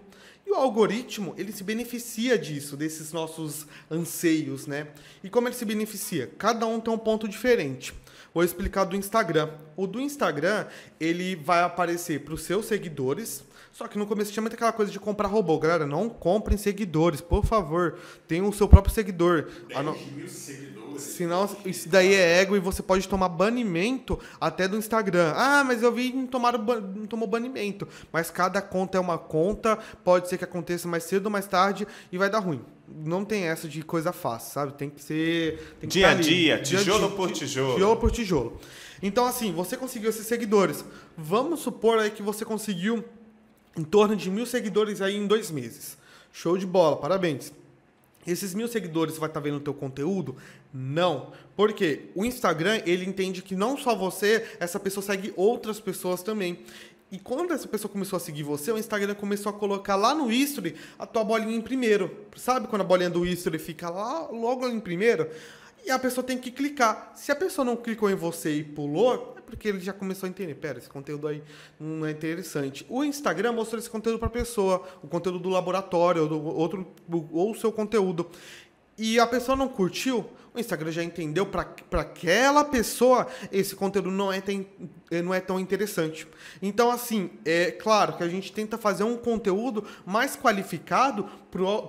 E o algoritmo, ele se beneficia disso, desses nossos anseios, né? E como ele se beneficia? Cada um tem um ponto diferente. Vou explicar do Instagram. O do Instagram, ele vai aparecer para os seus seguidores, só que no começo tinha muita aquela coisa de comprar robô. Galera, não comprem seguidores, por favor. Tenham o seu próprio seguidor. 10 mil seguidores. Senão, isso daí é ego e você pode tomar banimento até do Instagram. Ah, mas eu vi não, tomaram, ban- não tomou banimento. Mas cada conta é uma conta, pode ser que aconteça mais cedo ou mais tarde e vai dar ruim. Não tem essa de coisa fácil, sabe? Tem que ser. Tem que Dia tá a dia, tijolo dia, por ti- tijolo. Tijolo por tijolo. Então, assim, você conseguiu esses seguidores. Vamos supor aí que você conseguiu em torno de mil seguidores aí em dois meses. Show de bola, parabéns. Esses mil seguidores vai estar vendo o teu conteúdo? Não. Porque o Instagram, ele entende que não só você, essa pessoa segue outras pessoas também. E quando essa pessoa começou a seguir você, o Instagram começou a colocar lá no history a tua bolinha em primeiro. Sabe quando a bolinha do history fica lá logo em primeiro? E a pessoa tem que clicar. Se a pessoa não clicou em você e pulou, é porque ele já começou a entender. Pera, esse conteúdo aí não é interessante. O Instagram mostrou esse conteúdo para a pessoa, o conteúdo do laboratório, ou do outro, ou o seu conteúdo. E a pessoa não curtiu, o Instagram já entendeu para aquela pessoa esse conteúdo não é, tem, não é tão interessante. Então, assim, é claro que a gente tenta fazer um conteúdo mais qualificado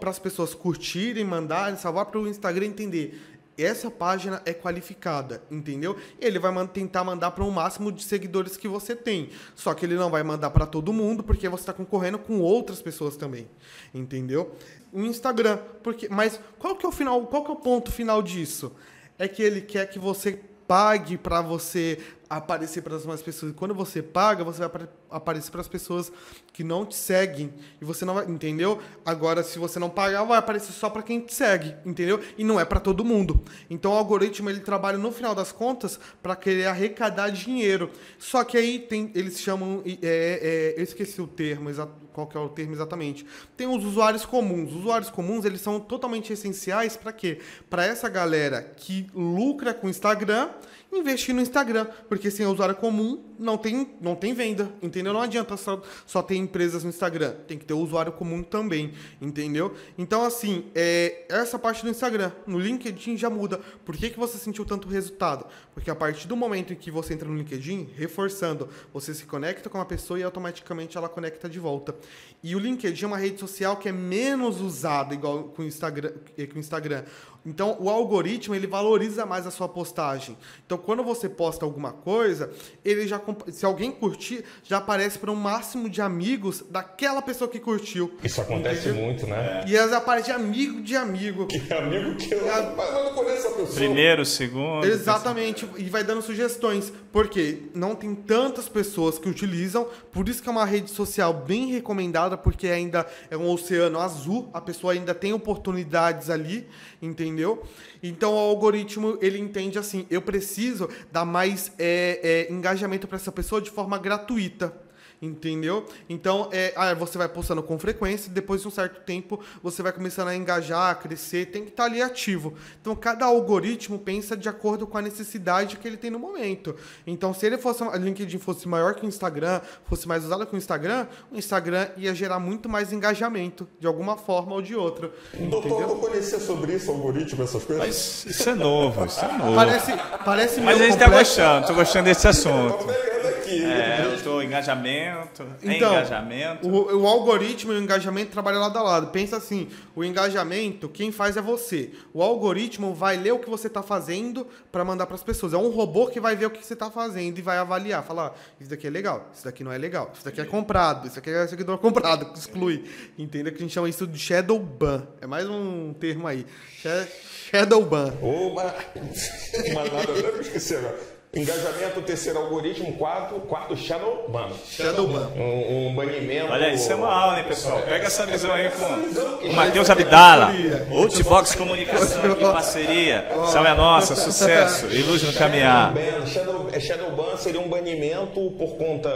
para as pessoas curtirem, mandarem, salvar para o Instagram entender essa página é qualificada, entendeu? Ele vai man- tentar mandar para o máximo de seguidores que você tem. Só que ele não vai mandar para todo mundo, porque você está concorrendo com outras pessoas também, entendeu? O Instagram, porque, mas qual que é o final? Qual que é o ponto final disso? É que ele quer que você pague para você aparecer para as mais pessoas. E quando você paga, você vai apare- aparecer para as pessoas que não te seguem e você não vai, entendeu? Agora, se você não pagar, vai aparecer só para quem te segue, entendeu? E não é para todo mundo. Então, o algoritmo ele trabalha no final das contas para querer arrecadar dinheiro. Só que aí tem, eles chamam, é, é, eu esqueci o termo, qual que é o termo exatamente. Tem os usuários comuns. Os usuários comuns eles são totalmente essenciais para quê? Para essa galera que lucra com o Instagram investir no Instagram, porque sem usuário comum não tem, não tem venda, entendeu? Não adianta só, só ter empresas no Instagram, tem que ter usuário comum também, entendeu? Então, assim, é, essa parte do Instagram, no LinkedIn já muda. Por que, que você sentiu tanto resultado? Porque a partir do momento em que você entra no LinkedIn, reforçando, você se conecta com uma pessoa e automaticamente ela conecta de volta. E o LinkedIn é uma rede social que é menos usada igual com o Instagram. Com o Instagram. Então, o algoritmo ele valoriza mais a sua postagem. Então, quando você posta alguma coisa, ele já se alguém curtir, já aparece para um máximo de amigos daquela pessoa que curtiu. Isso acontece Entendeu? muito, né? E elas aparecem de amigo de amigo. Que amigo que eu, mas eu não conheço essa pessoa. Primeiro, segundo. Exatamente, e vai dando sugestões, porque não tem tantas pessoas que utilizam, por isso que é uma rede social bem recomendada, porque ainda é um oceano azul, a pessoa ainda tem oportunidades ali, entendeu? Então o algoritmo ele entende assim, eu preciso dar mais é, é, engajamento para essa pessoa de forma gratuita. Entendeu? Então, é, ah, você vai postando com frequência, e depois de um certo tempo você vai começando a engajar, a crescer, tem que estar ali ativo. Então, cada algoritmo pensa de acordo com a necessidade que ele tem no momento. Então, se ele fosse, o LinkedIn fosse maior que o Instagram, fosse mais usado que o Instagram, o Instagram ia gerar muito mais engajamento, de alguma forma ou de outra. Doutor, eu conhecia sobre isso, algoritmo, essas coisas. Mas isso é novo, isso é novo. Parece, parece Mas a gente tá complexo. gostando, tô gostando desse assunto. Tô pegando aqui. É, eu tô engajamento, é Então, engajamento. O, o algoritmo e o engajamento trabalham lado a lado. Pensa assim, o engajamento, quem faz é você. O algoritmo vai ler o que você está fazendo para mandar para as pessoas. É um robô que vai ver o que você está fazendo e vai avaliar. Falar, "Ah, isso daqui é legal, isso daqui não é legal, isso daqui é comprado, isso aqui é seguidor comprado, exclui. Entenda que a gente chama isso de shadow ban. É mais um termo aí. Sha- Shadow ban. Ô, mas... mas nada, eu esqueci agora. Engajamento, terceiro algoritmo, quarto, quarto shadow ban. Shadow ban. Um, um banimento. Olha, isso é uma aula, hein, pessoal? Pega essa visão aí com o Matheus Abdala, Outbox Comunicação em parceria. Salve a nossa, sucesso e luz no caminhar. Ban, Shadow, é, shadow ban seria um banimento por conta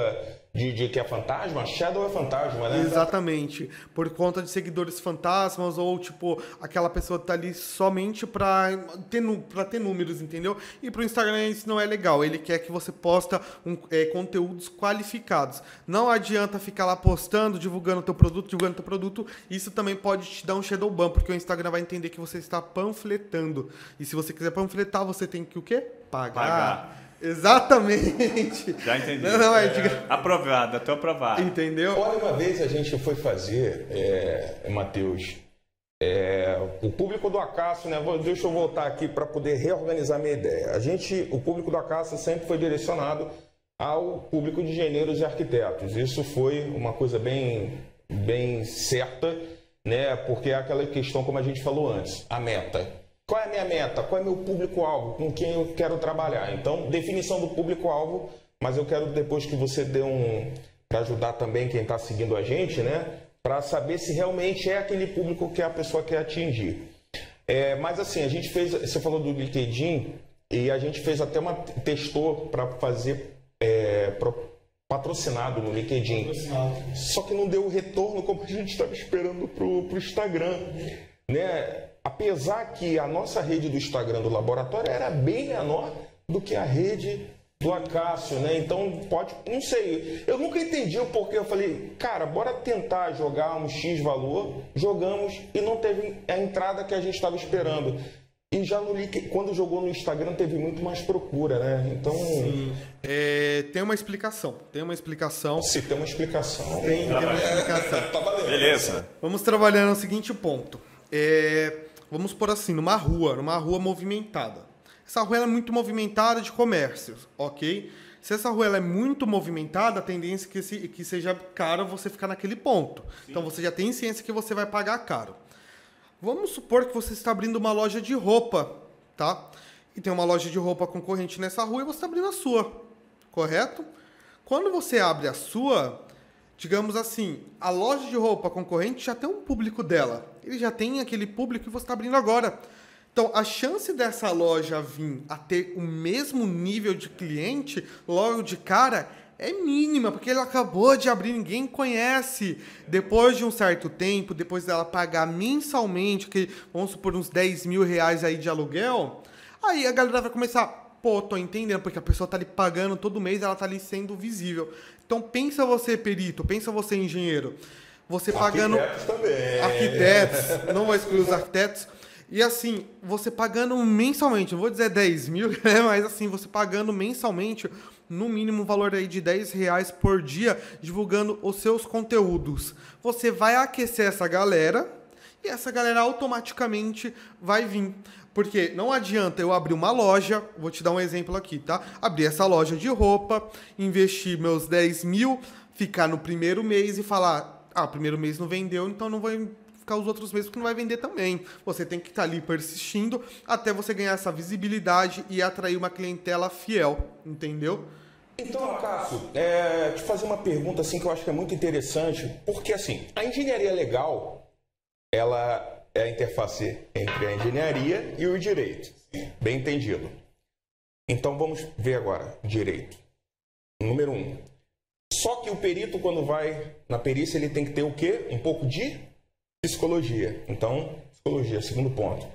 de, de que é fantasma? Shadow é fantasma, né? Exatamente. Por conta de seguidores fantasmas ou, tipo, aquela pessoa tá ali somente pra ter, pra ter números, entendeu? E pro Instagram isso não é legal. Ele quer que você posta um, é, conteúdos qualificados. Não adianta ficar lá postando, divulgando teu produto, divulgando teu produto. Isso também pode te dar um shadow ban, porque o Instagram vai entender que você está panfletando. E se você quiser panfletar, você tem que o quê? Pagar. Pagar. Exatamente. Já entendi. Não, não, é de gra- Aprovado, tô aprovado. Entendeu? Olha, uma vez a gente foi fazer, é, Matheus, É, o público do Acácio, né? Deixa eu voltar aqui para poder reorganizar minha ideia. A gente, o público do Acácio sempre foi direcionado ao público de engenheiros e arquitetos. Isso foi uma coisa bem, bem certa, né? Porque é aquela questão, como a gente falou antes, a meta. Qual é a minha meta? Qual é meu público-alvo? Com quem eu quero trabalhar? Então, definição do público-alvo, mas eu quero depois que você dê um. para ajudar também quem está seguindo a gente, né? para saber se realmente é aquele público que a pessoa quer atingir. É, mas assim, a gente fez, você falou do LinkedIn e a gente fez até uma testou para fazer é, pro, patrocinado no LinkedIn. Patrocinado. Só que não deu o retorno como a gente estava esperando para o Instagram. Né? Apesar que a nossa rede do Instagram do laboratório era bem menor do que a rede do Acácio, né? Então pode, não sei. Eu nunca entendi o porquê. Eu falei, cara, bora tentar jogar um X valor. Jogamos e não teve a entrada que a gente estava esperando. E já no quando jogou no Instagram teve muito mais procura, né? Então. Sim. É, tem uma explicação. Tem uma explicação. Se tem uma explicação. Tem, tem uma explicação. tá valendo. Beleza. Vamos trabalhar no seguinte ponto. É, vamos por assim, numa rua, numa rua movimentada. Essa rua é muito movimentada de comércios, ok? Se essa rua é muito movimentada, a tendência é que, se, que seja caro você ficar naquele ponto. Sim. Então você já tem ciência que você vai pagar caro. Vamos supor que você está abrindo uma loja de roupa, tá? E tem uma loja de roupa concorrente nessa rua e você está abrindo a sua, correto? Quando você abre a sua, digamos assim, a loja de roupa concorrente já tem um público dela. Ele já tem aquele público que você está abrindo agora. Então, a chance dessa loja vir a ter o mesmo nível de cliente logo de cara é mínima, porque ele acabou de abrir, ninguém conhece. Depois de um certo tempo, depois dela pagar mensalmente, que vamos supor uns 10 mil reais aí de aluguel, aí a galera vai começar, pô, tô entendendo, porque a pessoa tá ali pagando todo mês, ela tá ali sendo visível. Então pensa você, perito, pensa você, engenheiro. Você pagando. Arquitetos também. Arquitetos, não vou excluir os arquitetos e assim, você pagando mensalmente, não vou dizer 10 mil, né? mas assim, você pagando mensalmente, no mínimo um valor aí de 10 reais por dia, divulgando os seus conteúdos. Você vai aquecer essa galera e essa galera automaticamente vai vir. Porque não adianta eu abrir uma loja, vou te dar um exemplo aqui, tá? Abrir essa loja de roupa, investir meus 10 mil, ficar no primeiro mês e falar: ah, primeiro mês não vendeu, então não vou ficar os outros meses porque não vai vender também. Você tem que estar tá ali persistindo até você ganhar essa visibilidade e atrair uma clientela fiel, entendeu? Então, Cássio, é, te fazer uma pergunta assim que eu acho que é muito interessante, porque assim, a engenharia legal, ela é a interface entre a engenharia e o direito. Bem entendido. Então vamos ver agora, direito. Número um. Só que o perito, quando vai na perícia, ele tem que ter o quê? Um pouco de Psicologia. Então, psicologia, segundo ponto.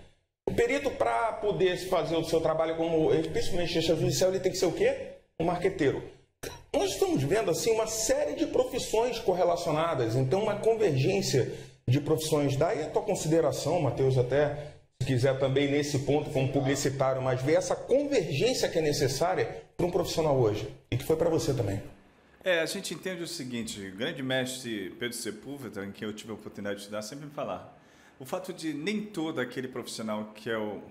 O perito, para poder fazer o seu trabalho como, principalmente judicial, ele tem que ser o quê? Um marqueteiro. Nós estamos vendo assim uma série de profissões correlacionadas, então uma convergência de profissões. Daí a tua consideração, Matheus, até se quiser também nesse ponto como publicitário, mas ver essa convergência que é necessária para um profissional hoje e que foi para você também. É, a gente entende o seguinte, o grande mestre Pedro Sepúlveda, em quem eu tive a oportunidade de estudar, sempre me falar, o fato de nem todo aquele profissional que é o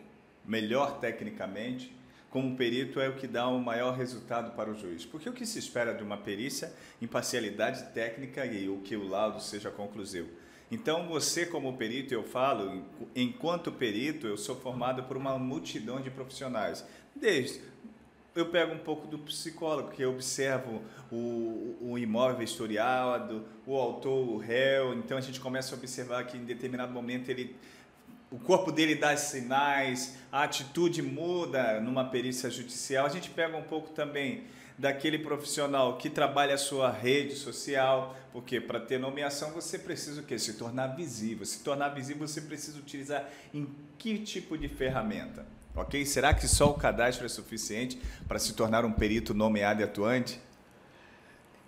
melhor tecnicamente, como perito, é o que dá o maior resultado para o juiz. Porque o que se espera de uma perícia? Imparcialidade técnica e o que o laudo seja conclusivo. Então, você como perito, eu falo, enquanto perito, eu sou formado por uma multidão de profissionais, desde eu pego um pouco do psicólogo, que eu observo o, o imóvel historiado, o autor, o réu, então a gente começa a observar que em determinado momento ele o corpo dele dá sinais, a atitude muda numa perícia judicial. A gente pega um pouco também daquele profissional que trabalha a sua rede social, porque para ter nomeação você precisa o quê? Se tornar visível. Se tornar visível você precisa utilizar em que tipo de ferramenta? Ok? Será que só o cadastro é suficiente para se tornar um perito nomeado e atuante?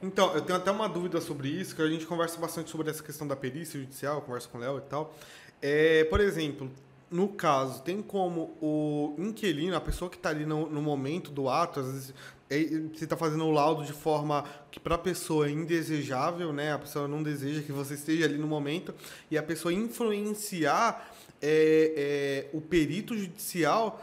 Então, eu tenho até uma dúvida sobre isso, que a gente conversa bastante sobre essa questão da perícia judicial, conversa com o Léo e tal. É, por exemplo, no caso, tem como o inquilino, a pessoa que está ali no, no, momento do ato, às vezes você está fazendo o laudo de forma que para a pessoa é indesejável, né? A pessoa não deseja que você esteja ali no momento e a pessoa influenciar é, é, o perito judicial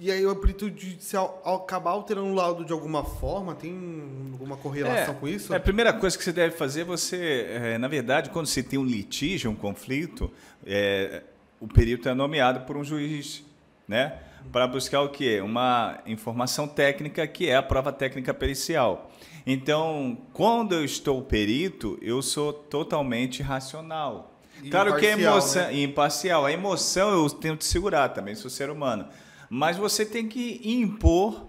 e aí o perito judicial acabar alterando o laudo de alguma forma, tem alguma correlação é, com isso? É, a primeira coisa que você deve fazer, você, é, na verdade, quando você tem um litígio, um conflito, é, o perito é nomeado por um juiz, né? Para buscar o quê? Uma informação técnica que é a prova técnica pericial. Então, quando eu estou perito, eu sou totalmente racional. Claro que a emoção né? imparcial, a emoção eu tenho que segurar também, sou ser humano mas você tem que impor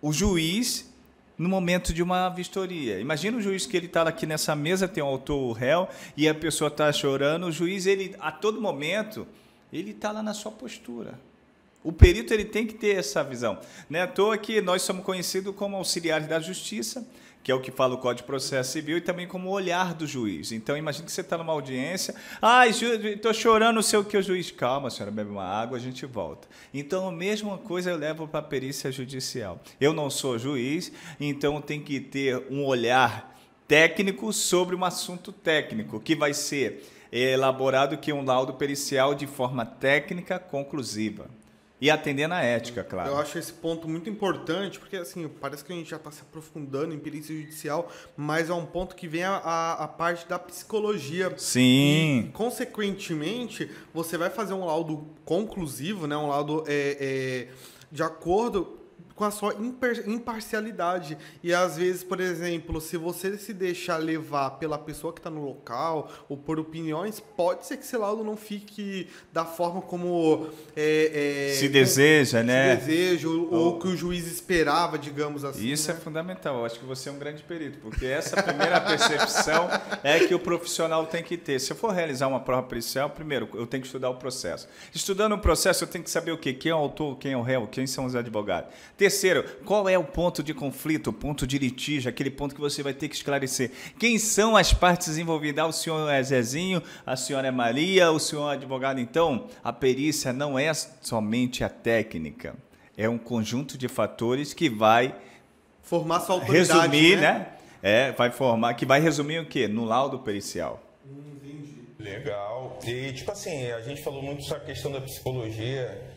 o juiz no momento de uma vistoria. Imagina o juiz que ele está aqui nessa mesa, tem um autor réu, e a pessoa está chorando, o juiz, ele a todo momento, ele está lá na sua postura. O perito ele tem que ter essa visão. Não é à toa que nós somos conhecidos como auxiliares da justiça, que é o que fala o Código de Processo Civil, e também como olhar do juiz. Então, imagine que você está numa audiência, ah, estou chorando, não sei o que, o juiz, calma, senhora, bebe uma água, a gente volta. Então, a mesma coisa eu levo para a perícia judicial. Eu não sou juiz, então tem que ter um olhar técnico sobre um assunto técnico, que vai ser elaborado que um laudo pericial de forma técnica conclusiva. E atendendo à ética, claro. Eu acho esse ponto muito importante, porque assim, parece que a gente já está se aprofundando em perícia judicial, mas é um ponto que vem a, a, a parte da psicologia. Sim. E, consequentemente, você vai fazer um laudo conclusivo, né? Um laudo é, é, de acordo com a sua imparcialidade. E às vezes, por exemplo, se você se deixar levar pela pessoa que está no local ou por opiniões, pode ser que esse laudo não fique da forma como é, é, se deseja, se né? deseja, ou, ou que o juiz esperava, digamos assim. Isso né? é fundamental. Eu acho que você é um grande perito, porque essa primeira percepção é que o profissional tem que ter. Se eu for realizar uma prova pericial, primeiro, eu tenho que estudar o processo. Estudando o processo, eu tenho que saber o quê? Quem é o autor, quem é o réu, quem são os advogados. Terceiro, qual é o ponto de conflito, o ponto de litígio, aquele ponto que você vai ter que esclarecer? Quem são as partes envolvidas? Ah, o senhor é Zezinho, a senhora é Maria, o senhor é advogado. Então, a perícia não é somente a técnica, é um conjunto de fatores que vai formar sua autoridade, resumir, né? né? É, vai formar, que vai resumir o quê? No laudo pericial. Legal. E tipo assim, a gente falou muito sobre a questão da psicologia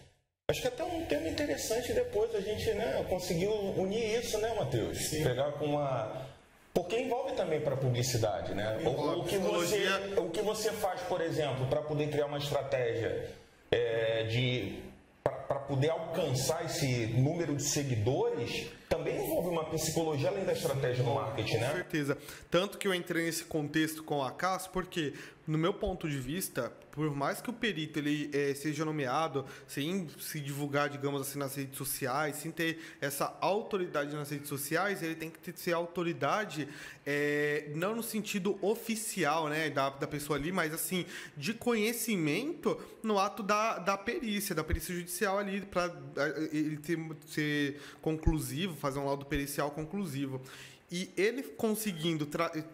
Acho que até um tema interessante depois a gente né, conseguiu unir isso, né, Matheus? Sim. Pegar com uma. Porque envolve também para publicidade, né? O, o, que você, o que você faz, por exemplo, para poder criar uma estratégia é, de para poder alcançar esse número de seguidores, também envolve uma psicologia além da estratégia do marketing, né? Com certeza. Tanto que eu entrei nesse contexto com a CAS, porque, no meu ponto de vista, por mais que o perito ele é, seja nomeado sem se divulgar, digamos assim, nas redes sociais, sem ter essa autoridade nas redes sociais, ele tem que ter, ser autoridade é, não no sentido oficial, né, da, da pessoa ali, mas assim de conhecimento no ato da, da perícia, da perícia judicial ali para ele ter, ser conclusivo, fazer um laudo pericial conclusivo. E ele conseguindo ter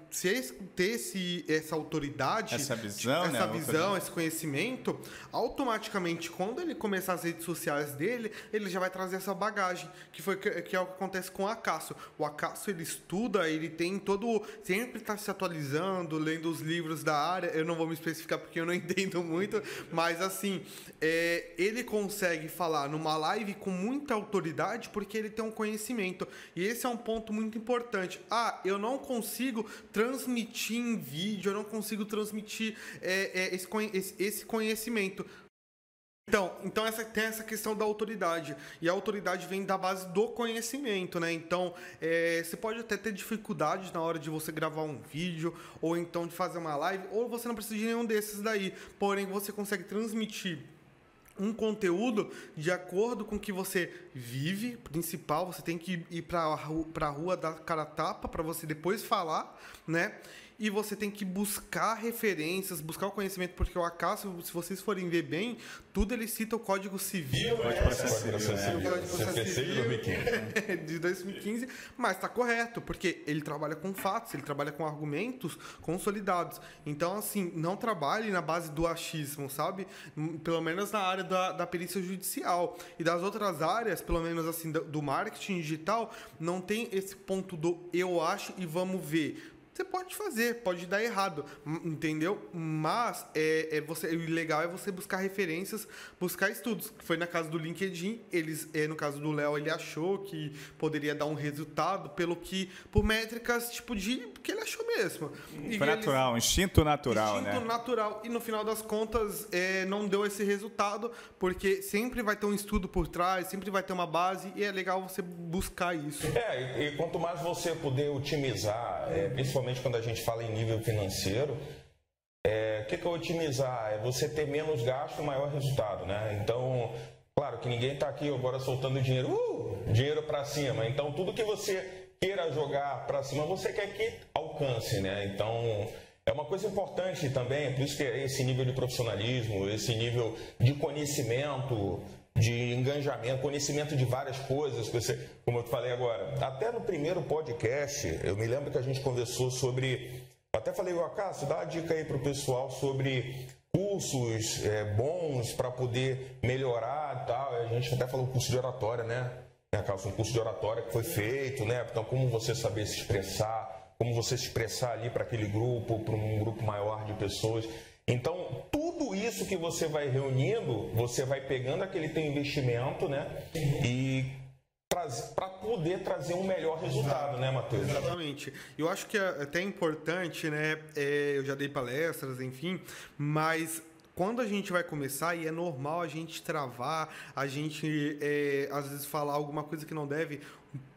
esse, essa autoridade, essa visão, essa né? visão, esse conhecimento, automaticamente, quando ele começar as redes sociais dele, ele já vai trazer essa bagagem, que foi que, que é o que acontece com o Acaso. O Acaso ele estuda, ele tem todo, sempre está se atualizando, lendo os livros da área. Eu não vou me especificar porque eu não entendo muito, mas assim, é, ele consegue falar numa live com muita autoridade porque ele tem um conhecimento. E esse é um ponto muito importante Ah, eu não consigo transmitir em vídeo, eu não consigo transmitir é, é, esse, esse conhecimento. Então, então essa, tem essa questão da autoridade. E a autoridade vem da base do conhecimento, né? Então, é, você pode até ter dificuldades na hora de você gravar um vídeo, ou então de fazer uma live, ou você não precisa de nenhum desses daí. Porém, você consegue transmitir um conteúdo de acordo com o que você vive, principal, você tem que ir para a rua dar cara tapa para você depois falar, né? E você tem que buscar referências, buscar o conhecimento, porque o acaso, se vocês forem ver bem, tudo ele cita o Código Civil. Código Processo Civil. O Código Processo Civil de 2015, mas está correto, porque ele trabalha com fatos, ele trabalha com argumentos consolidados. Então, assim, não trabalhe na base do achismo, sabe? Pelo menos na área da, da perícia judicial. E das outras áreas, pelo menos assim, do, do marketing digital, não tem esse ponto do eu acho e vamos ver você pode fazer, pode dar errado, entendeu? Mas é, é você, o legal é você buscar referências, buscar estudos. Foi na casa do LinkedIn, eles, é, no caso do Léo, ele achou que poderia dar um resultado pelo que, por métricas tipo de que ele achou mesmo. E Foi natural, eles, instinto natural, instinto né? Instinto natural. E no final das contas, é, não deu esse resultado, porque sempre vai ter um estudo por trás, sempre vai ter uma base, e é legal você buscar isso. É, e, e quanto mais você puder otimizar, é, principalmente principalmente quando a gente fala em nível financeiro, é, o que, que é otimizar? É você ter menos gasto maior resultado, né? Então, claro que ninguém está aqui agora soltando dinheiro, uh, dinheiro para cima. Então, tudo que você queira jogar para cima, você quer que alcance, né? Então, é uma coisa importante também, por isso que é esse nível de profissionalismo, esse nível de conhecimento, de engajamento, conhecimento de várias coisas, você, como eu falei agora. Até no primeiro podcast, eu me lembro que a gente conversou sobre. Até falei, o Cássio, dá uma dica aí para o pessoal sobre cursos é, bons para poder melhorar e tal. A gente até falou curso de oratória, né? né um curso de oratória que foi feito, né? Então, como você saber se expressar, como você se expressar ali para aquele grupo, para um grupo maior de pessoas. Então, tudo isso que você vai reunindo, você vai pegando aquele teu investimento, né? E para poder trazer um melhor resultado, né, Matheus? Exatamente. Eu acho que é até importante, né? É, eu já dei palestras, enfim, mas quando a gente vai começar, e é normal a gente travar, a gente é, às vezes falar alguma coisa que não deve,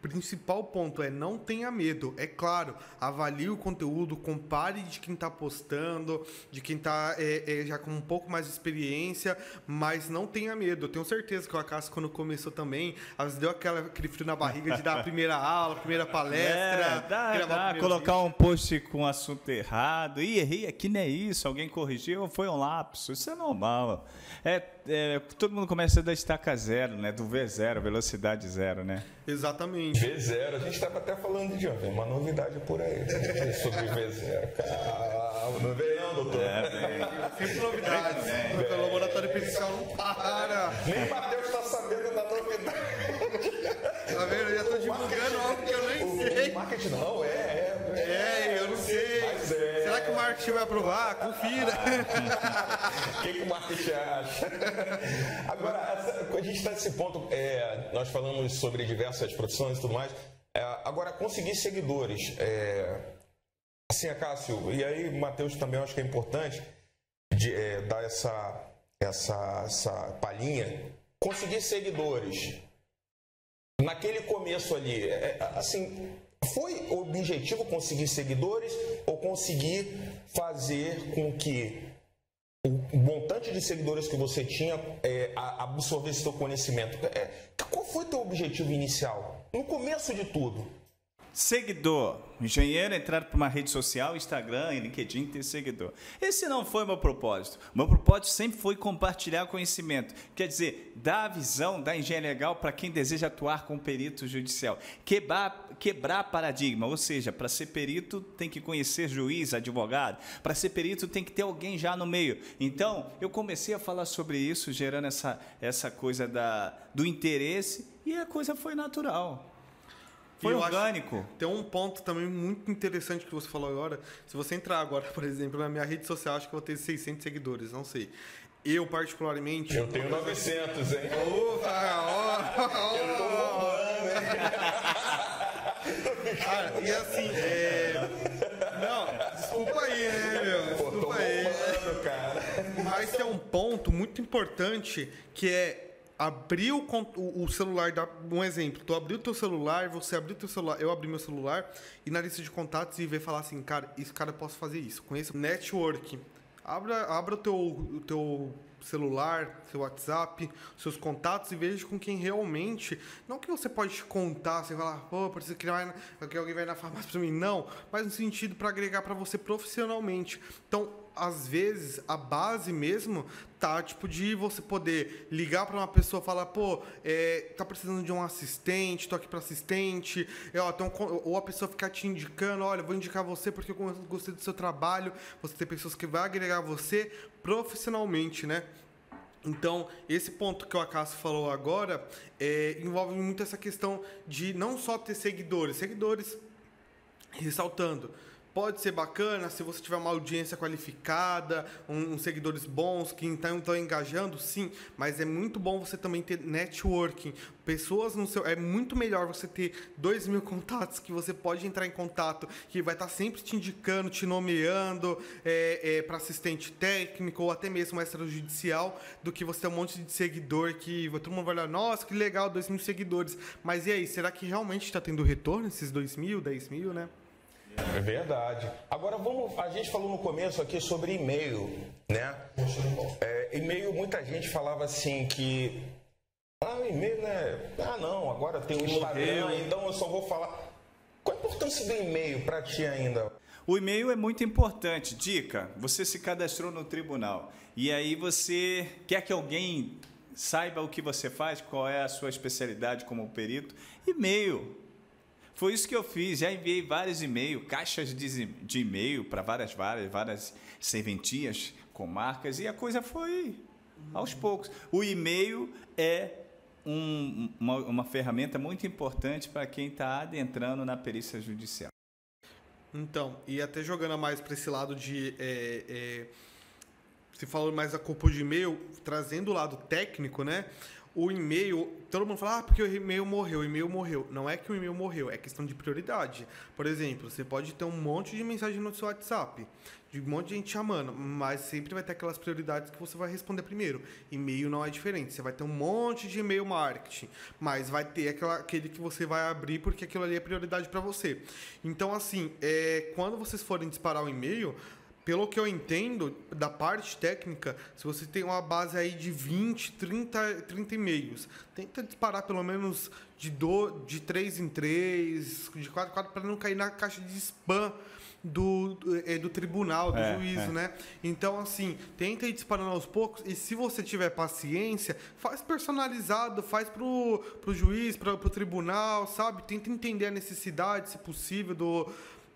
principal ponto é não tenha medo. É claro, avalie o conteúdo, compare de quem está postando, de quem está é, é, já com um pouco mais de experiência, mas não tenha medo. Eu tenho certeza que o Acaso, quando começou também, às vezes deu aquela, aquele frio na barriga de dar a primeira aula, a primeira palestra. É, dá, dá, colocar um post com assunto errado. Ih, errei aqui, não é isso. Alguém corrigiu, foi um lapso. Isso é normal. É, é, todo mundo começa da estaca zero, né? Do V0, velocidade zero, né? Exatamente. V0, a gente estava até falando de ontem, uma novidade por aí né? sobre V0. Calma, não vem não, doutor. É, Sempre novidades. É, é, o laboratório pericial não para. Nem o Matheus está sabendo da novidade. Tá vendo? Eu já estou divulgando algo que eu nem o, sei. O marketing não, é. Marketing vai aprovar? Confira. O que, que, o marketing acha? Agora, a gente está nesse ponto, é, nós falamos sobre diversas profissões e tudo mais. É, agora, conseguir seguidores. É, assim, Cássio, e aí, Matheus, também acho que é importante de, é, dar essa, essa, essa palhinha. Conseguir seguidores. Naquele começo ali, é, assim, foi o objetivo conseguir seguidores ou conseguir fazer com que o montante de seguidores que você tinha é, absorvesse seu conhecimento? É, qual foi teu objetivo inicial? No começo de tudo. Seguidor. Engenheiro entrar para uma rede social, Instagram, LinkedIn, ter seguidor. Esse não foi meu propósito. Meu propósito sempre foi compartilhar conhecimento. Quer dizer, dar a visão da engenharia legal para quem deseja atuar com perito judicial. Quebrar, quebrar paradigma, ou seja, para ser perito tem que conhecer juiz, advogado. Para ser perito tem que ter alguém já no meio. Então, eu comecei a falar sobre isso, gerando essa, essa coisa da, do interesse e a coisa foi natural. Foi orgânico. Tem um ponto também muito interessante que você falou agora. Se você entrar agora, por exemplo, na minha rede social, acho que eu vou ter 600 seguidores, não sei. Eu, particularmente. Eu tenho 900, hein? Opa, ó, ó, Eu tô bombando, hein? Cara, e assim, é. Não, desculpa aí, né, meu? Desculpa Pô, tô aí. bombando, cara. Mas tem um ponto muito importante que é abrir o, o, celular, dá um exemplo, tu abriu o teu celular, você abriu o teu celular, eu abri meu celular e na lista de contatos e ver falar assim, cara, esse cara posso fazer isso, conheço network. Abra, abra o teu, o teu celular, seu WhatsApp, seus contatos e veja com quem realmente. Não que você pode te contar, você falar, pô, precisa que, vai, que alguém vai na farmácia para mim. Não, mas no sentido para agregar para você profissionalmente. Então, às vezes, a base mesmo tá, tipo, de você poder ligar para uma pessoa falar, pô, é, tá precisando de um assistente, tô aqui para assistente, é, ó, então, ou a pessoa ficar te indicando, olha, vou indicar você porque eu gostei do seu trabalho, você tem pessoas que vai agregar você profissionalmente, né? Então, esse ponto que o Acácio falou agora é, envolve muito essa questão de não só ter seguidores, seguidores ressaltando, pode ser bacana se você tiver uma audiência qualificada, um, uns seguidores bons que então estão engajando, sim, mas é muito bom você também ter networking, pessoas no seu. É muito melhor você ter dois mil contatos que você pode entrar em contato, que vai estar sempre te indicando, te nomeando é, é, para assistente técnico ou até mesmo extrajudicial, do que você ter um monte de seguidor que todo mundo vai olhar, nossa, que legal, dois mil seguidores. Mas e aí, será que realmente está tendo retorno esses dois mil, dez mil, né? É verdade. Agora vamos, a gente falou no começo aqui sobre e-mail, né? É, e-mail, muita gente falava assim que ah, o e-mail, né? Ah, não, agora tem o Instagram, então eu só vou falar. Qual a importância do e-mail para ti ainda? O e-mail é muito importante. Dica: você se cadastrou no tribunal e aí você quer que alguém saiba o que você faz, qual é a sua especialidade como perito. E-mail. Foi isso que eu fiz. Já enviei vários e-mails, caixas de, e-mail para várias, várias, várias serventias com marcas e a coisa foi aos poucos. O e-mail é um, uma, uma ferramenta muito importante para quem está adentrando na perícia judicial. Então, e até jogando mais para esse lado de. É, é, se falando mais a culpa de e-mail, trazendo o lado técnico, né? O e-mail, todo mundo fala, ah, porque o e-mail morreu, o e-mail morreu. Não é que o e-mail morreu, é questão de prioridade. Por exemplo, você pode ter um monte de mensagem no seu WhatsApp, de um monte de gente chamando, mas sempre vai ter aquelas prioridades que você vai responder primeiro. E-mail não é diferente, você vai ter um monte de e-mail marketing, mas vai ter aquela, aquele que você vai abrir porque aquilo ali é prioridade para você. Então, assim, é, quando vocês forem disparar o e-mail, pelo que eu entendo da parte técnica, se você tem uma base aí de 20, 30, 30 e-mails, tenta disparar pelo menos de, do, de 3 em 3, de 4 em 4, para não cair na caixa de spam do, do, é, do tribunal, do é, juízo, é. né? Então, assim, tenta ir disparando aos poucos e se você tiver paciência, faz personalizado, faz pro, pro juiz, pro, pro tribunal, sabe? Tenta entender a necessidade, se possível, do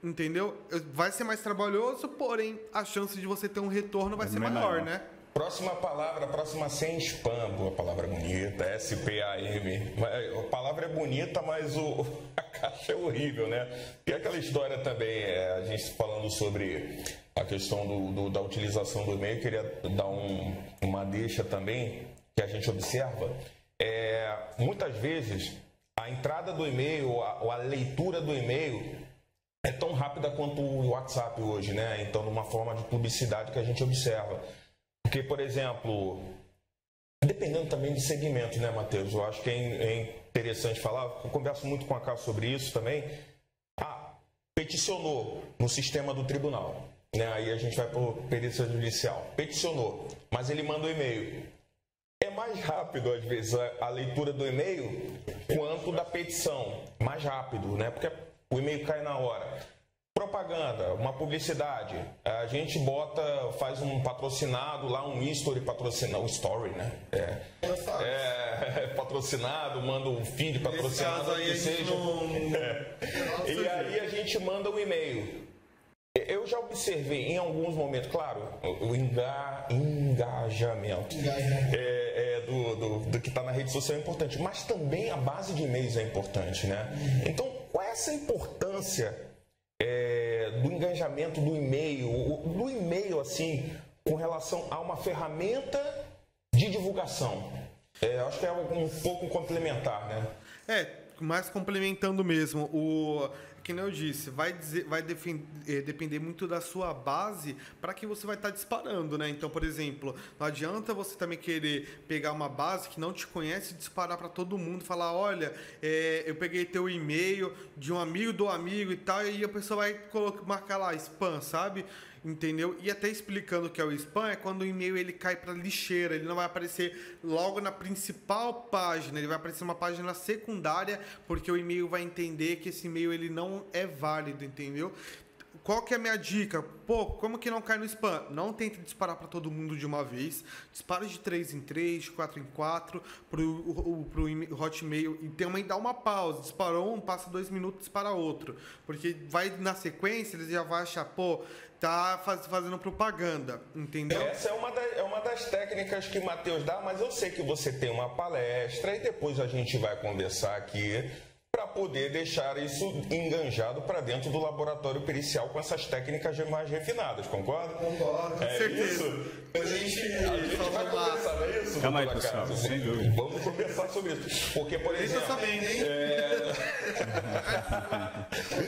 Entendeu? Vai ser mais trabalhoso, porém a chance de você ter um retorno vai é ser maior, né? Próxima palavra, próxima sem spam, boa palavra bonita, S-P-A-M. A palavra é bonita, mas o, a caixa é horrível, né? E aquela história também, é, a gente falando sobre a questão do, do, da utilização do e-mail, queria dar um, uma deixa também que a gente observa. É, muitas vezes a entrada do e-mail, a, a leitura do e-mail é tão rápida quanto o WhatsApp hoje, né? Então, numa forma de publicidade que a gente observa. Porque, por exemplo, dependendo também de segmento, né, Matheus? Eu acho que é, é interessante falar. Eu converso muito com a Cá sobre isso também. Ah, peticionou no sistema do tribunal. Né? Aí a gente vai para perícia judicial. Peticionou, mas ele manda o um e-mail. É mais rápido, às vezes, a, a leitura do e-mail quanto da petição. Mais rápido, né? Porque o e-mail cai na hora. Propaganda, uma publicidade. A gente bota, faz um patrocinado lá, um history patrocinado, um story, né? É, é, patrocinado, manda um feed patrocinado, que seja. Não... É. E aí a gente manda um e-mail. Eu já observei em alguns momentos, claro, o enga, engajamento é, é, do, do, do, que está na rede social é importante, mas também a base de e-mails é importante, né? Então, qual é essa importância é, do engajamento do e-mail, do e-mail assim, com relação a uma ferramenta de divulgação? É, acho que é um pouco complementar, né? É, mais complementando mesmo. O que nem eu disse, vai, dizer, vai defender, depender muito da sua base para que você vai estar tá disparando, né? Então, por exemplo, não adianta você também querer pegar uma base que não te conhece e disparar para todo mundo, falar, olha, é, eu peguei teu e-mail de um amigo do amigo e tal, e a pessoa vai marcar lá spam, sabe? Entendeu? E até explicando o que é o spam, é quando o e-mail ele cai para lixeira, ele não vai aparecer logo na principal página, ele vai aparecer uma página secundária, porque o e-mail vai entender que esse e-mail ele não é válido, entendeu? Qual que é a minha dica? Pô, como que não cai no spam? Não tente disparar para todo mundo de uma vez. Dispara de 3 em 3, de 4 em 4 pro, pro Hotmail e também dá uma pausa. Disparou um, passa dois minutos, dispara outro. Porque vai na sequência, eles já vão achar, pô, tá faz, fazendo propaganda, entendeu? Essa é uma, da, é uma das técnicas que o Matheus dá, mas eu sei que você tem uma palestra e depois a gente vai conversar aqui para poder deixar isso enganjado para dentro do laboratório pericial com essas técnicas mais refinadas, concorda? Concordo, com é certeza. Isso. A gente, a gente vai conversar, não é isso? Calma aí, pessoal, sem dúvida. Vamos conversar sobre isso. Porque, por exemplo... sabendo, hein? É...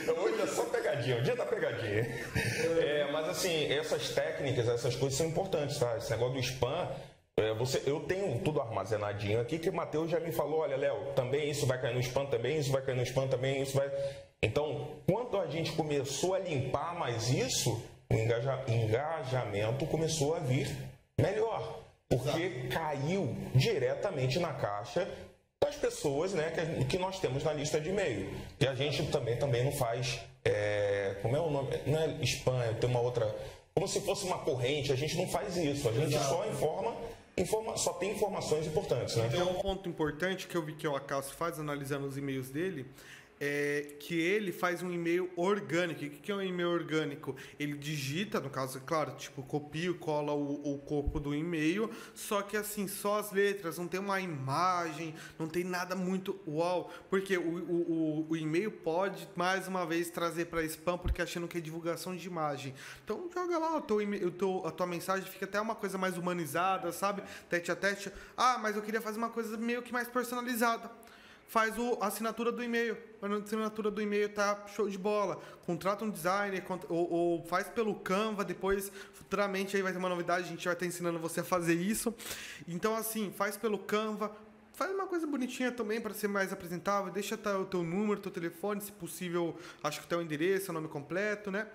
Hoje é só pegadinha, o dia da pegadinha. É, mas assim, essas técnicas, essas coisas são importantes, tá? Esse negócio do spam é, você, eu tenho tudo armazenadinho aqui que o Matheus já me falou, olha, Léo, também isso vai cair no spam, também isso vai cair no spam, também isso vai. Então, quando a gente começou a limpar mais isso, o engaja, engajamento começou a vir melhor. Porque Exato. caiu diretamente na caixa das pessoas né, que, que nós temos na lista de e-mail. E a gente também, também não faz. É, como é o nome? Não é spam, tem uma outra. Como se fosse uma corrente, a gente não faz isso. A gente Exato. só informa informa só tem informações importantes, né? Tem um ponto importante que eu vi que o Acaso faz analisando os e-mails dele, é que ele faz um e-mail orgânico. O que é um e-mail orgânico? Ele digita, no caso, claro, tipo, copia e cola o, o corpo do e-mail, só que assim, só as letras, não tem uma imagem, não tem nada muito uau, porque o, o, o, o e-mail pode, mais uma vez, trazer para spam, porque achando que é divulgação de imagem. Então, joga lá o teu, o teu, a tua mensagem, fica até uma coisa mais humanizada, sabe? Tete a tete. Ah, mas eu queria fazer uma coisa meio que mais personalizada faz o, a assinatura do e-mail. A assinatura do e-mail tá show de bola. Contrata um designer ou, ou, faz pelo Canva. Depois, futuramente, aí vai ter uma novidade. A gente vai estar ensinando você a fazer isso. Então, assim, faz pelo Canva. Faz uma coisa bonitinha também para ser mais apresentável. Deixa o teu número, teu telefone, se possível, acho que o teu endereço, o nome completo, né?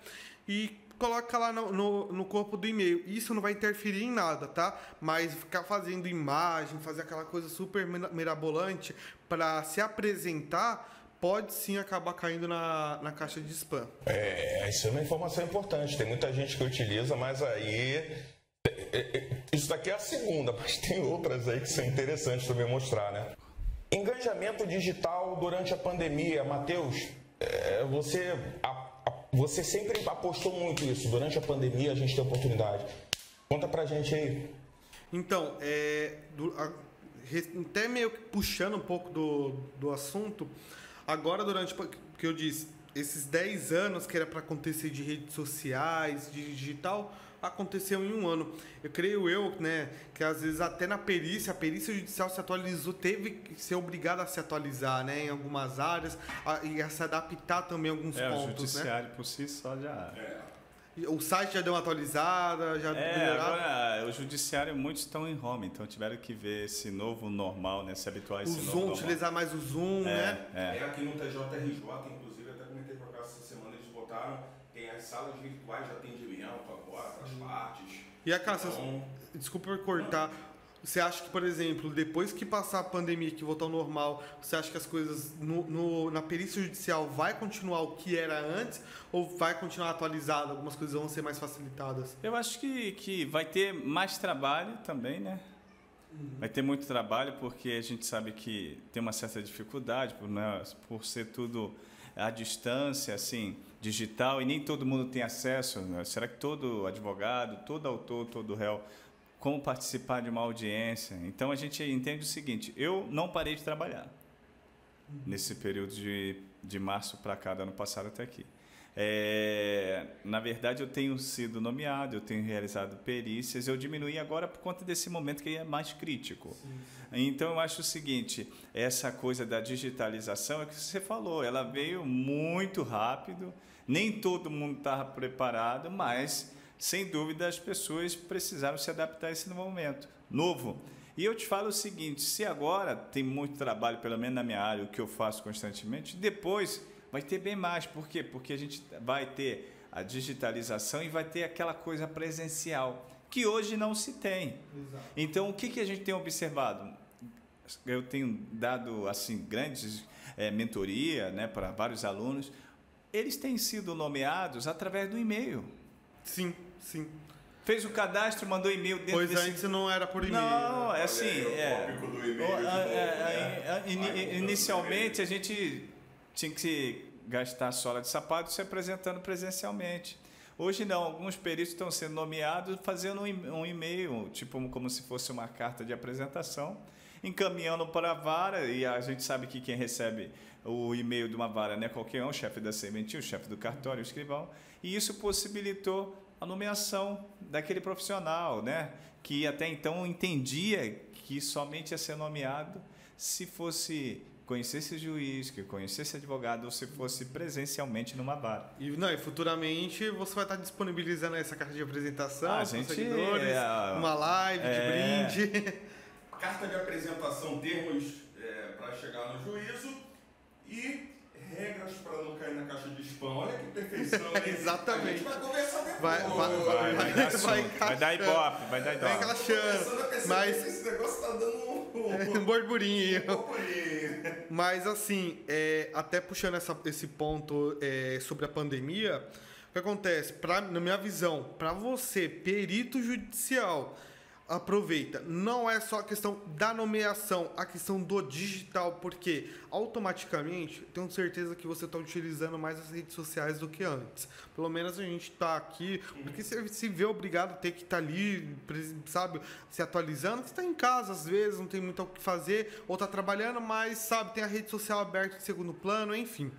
E coloca lá no, no, no, corpo do e-mail. Isso não vai interferir em nada, tá? Mas ficar fazendo imagem, fazer aquela coisa super mirabolante para se apresentar pode sim acabar caindo na, na caixa de spam. É, isso é uma informação importante. Tem muita gente que utiliza, mas aí. É, é, é, isso daqui é a segunda, mas tem outras aí que são interessantes também mostrar, né? Engajamento digital durante a pandemia. Matheus, você você sempre apostou muito isso. Durante a pandemia a gente tem oportunidade. Conta pra gente aí. Então, é, do, a, até meio que puxando um pouco do, do assunto, agora durante que eu disse, esses 10 anos que era para acontecer de redes sociais, de digital, aconteceu em um ano. Eu creio eu, né, que às vezes até na perícia, a perícia judicial se atualizou, teve que ser obrigada a se atualizar, né, em algumas áreas a, e a se adaptar também a alguns é, pontos, o né? judiciário né? por si só já é. O site já deu uma atualizada, já é, melhorado? agora o judiciário muitos estão em home, então tiveram que ver esse novo normal, né, se habituar a esse o novo Zoom, normal. utilizar mais o Zoom, é, né? É. é. aqui no TJRJ, inclusive, até comentei com a casa essa semana, eles botaram, as salas virtuais de atendimento agora, as partes. E a Cássia, então... desculpa cortar, você acha que, por exemplo, depois que passar a pandemia, que voltar ao normal, você acha que as coisas no, no, na perícia judicial vai continuar o que era antes ou vai continuar atualizado? Algumas coisas vão ser mais facilitadas? Eu acho que, que vai ter mais trabalho também, né? Uhum. Vai ter muito trabalho porque a gente sabe que tem uma certa dificuldade por, né, por ser tudo à distância, assim, digital, e nem todo mundo tem acesso. Né? Será que todo advogado, todo autor, todo réu como participar de uma audiência. Então a gente entende o seguinte: eu não parei de trabalhar nesse período de, de março para cá, do ano passado até aqui. É, na verdade, eu tenho sido nomeado, eu tenho realizado perícias, eu diminuí agora por conta desse momento que é mais crítico. Sim, sim. Então, eu acho o seguinte: essa coisa da digitalização é que você falou, ela veio muito rápido, nem todo mundo estava preparado, mas, sem dúvida, as pessoas precisaram se adaptar a esse momento novo. E eu te falo o seguinte: se agora tem muito trabalho, pelo menos na minha área, o que eu faço constantemente, depois vai ter bem mais. Por quê? Porque a gente vai ter a digitalização e vai ter aquela coisa presencial, que hoje não se tem. Exato. Então, o que, que a gente tem observado? Eu tenho dado assim grandes é, mentoria né, para vários alunos. Eles têm sido nomeados através do e-mail. Sim, sim. Fez o cadastro, mandou e-mail dentro pois desse... antes não era por e-mail. Não, é assim. É, é, é, inicialmente a gente tinha que gastar sola de sapato se apresentando presencialmente. Hoje não, alguns peritos estão sendo nomeados fazendo um e-mail, tipo como se fosse uma carta de apresentação, encaminhando para a vara, e a gente sabe que quem recebe o e-mail de uma vara não é qualquer um, o chefe da sementinha, o chefe do cartório, o escrivão, e isso possibilitou a nomeação daquele profissional, né? que até então entendia que somente ia ser nomeado se fosse conhecesse juiz, que conhecesse advogado, ou se fosse presencialmente numa vara. E, não, e futuramente você vai estar disponibilizando essa carta de apresentação ah, gente, seguidores, é, uma live é, de brinde. Carta de apresentação, termos é, para chegar no juízo e regras para não cair na caixa de spam. Olha que perfeição. Exatamente. A gente vai conversar depois. Vai, vai, vai, vai, dar, vai, vai dar ibope, vai dar ibope. Vai encaixando. Mas esse negócio tá dando um, um burburinho. Um burburinho. Mas assim, é, até puxando essa, esse ponto é, sobre a pandemia, o que acontece? Pra, na minha visão, para você, perito judicial, aproveita. Não é só a questão da nomeação, a questão do digital, porque automaticamente tenho certeza que você está utilizando mais as redes sociais do que antes. Pelo menos a gente está aqui, porque você se vê obrigado a ter que estar tá ali, sabe, se atualizando. Você está em casa às vezes, não tem muito o que fazer, ou está trabalhando, mas sabe, tem a rede social aberta em segundo plano, enfim.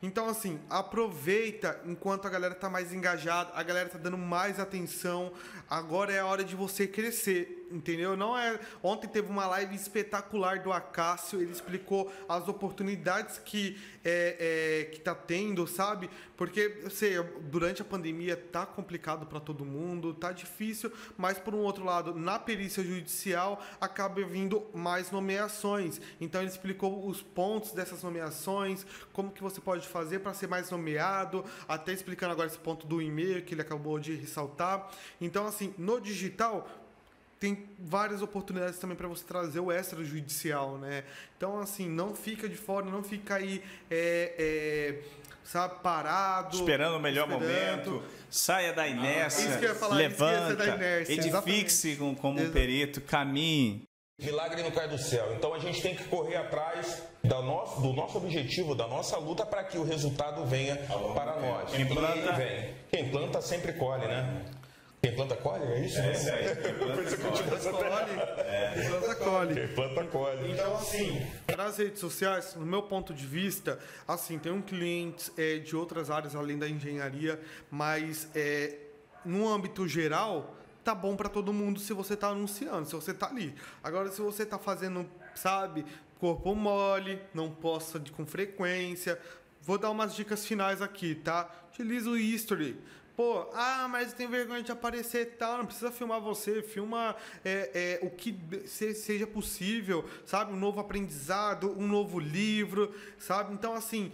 Então, assim, aproveita enquanto a galera tá mais engajada, a galera tá dando mais atenção. Agora é a hora de você crescer, entendeu? Não é. Ontem teve uma live espetacular do Acácio, ele explicou as oportunidades que é, é que tá tendo, sabe? Porque eu sei, durante a pandemia tá complicado para todo mundo, tá difícil, mas por um outro lado, na perícia judicial acaba vindo mais nomeações. Então ele explicou os pontos dessas nomeações, como que você pode fazer para ser mais nomeado, até explicando agora esse ponto do e-mail que ele acabou de ressaltar. Então, assim, no digital tem várias oportunidades também para você trazer o extrajudicial, né? Então, assim, não fica de fora, não fica aí, é, é, sabe, parado. Esperando o melhor esperando. momento. Saia da inércia, ah, falar, levanta, edifique-se como um perito, caminhe. Milagre não cai do céu. Então a gente tem que correr atrás da nosso, do nosso objetivo, da nossa luta para que o resultado venha para nós. Quem planta, vem. Quem planta sempre colhe, né? Quem planta colhe, é isso? É, isso aí. Quem planta colhe. Quem planta colhe. Então, assim, nas redes sociais, no meu ponto de vista, assim, tem um cliente é, de outras áreas além da engenharia, mas é, no âmbito geral, tá bom para todo mundo se você tá anunciando, se você tá ali. Agora, se você tá fazendo, sabe, corpo mole, não posta de, com frequência, vou dar umas dicas finais aqui, tá? Utiliza o history. Pô, ah, mas tem vergonha de aparecer e tal, não precisa filmar você, filma é, é, o que seja possível, sabe? Um novo aprendizado, um novo livro, sabe? Então, assim,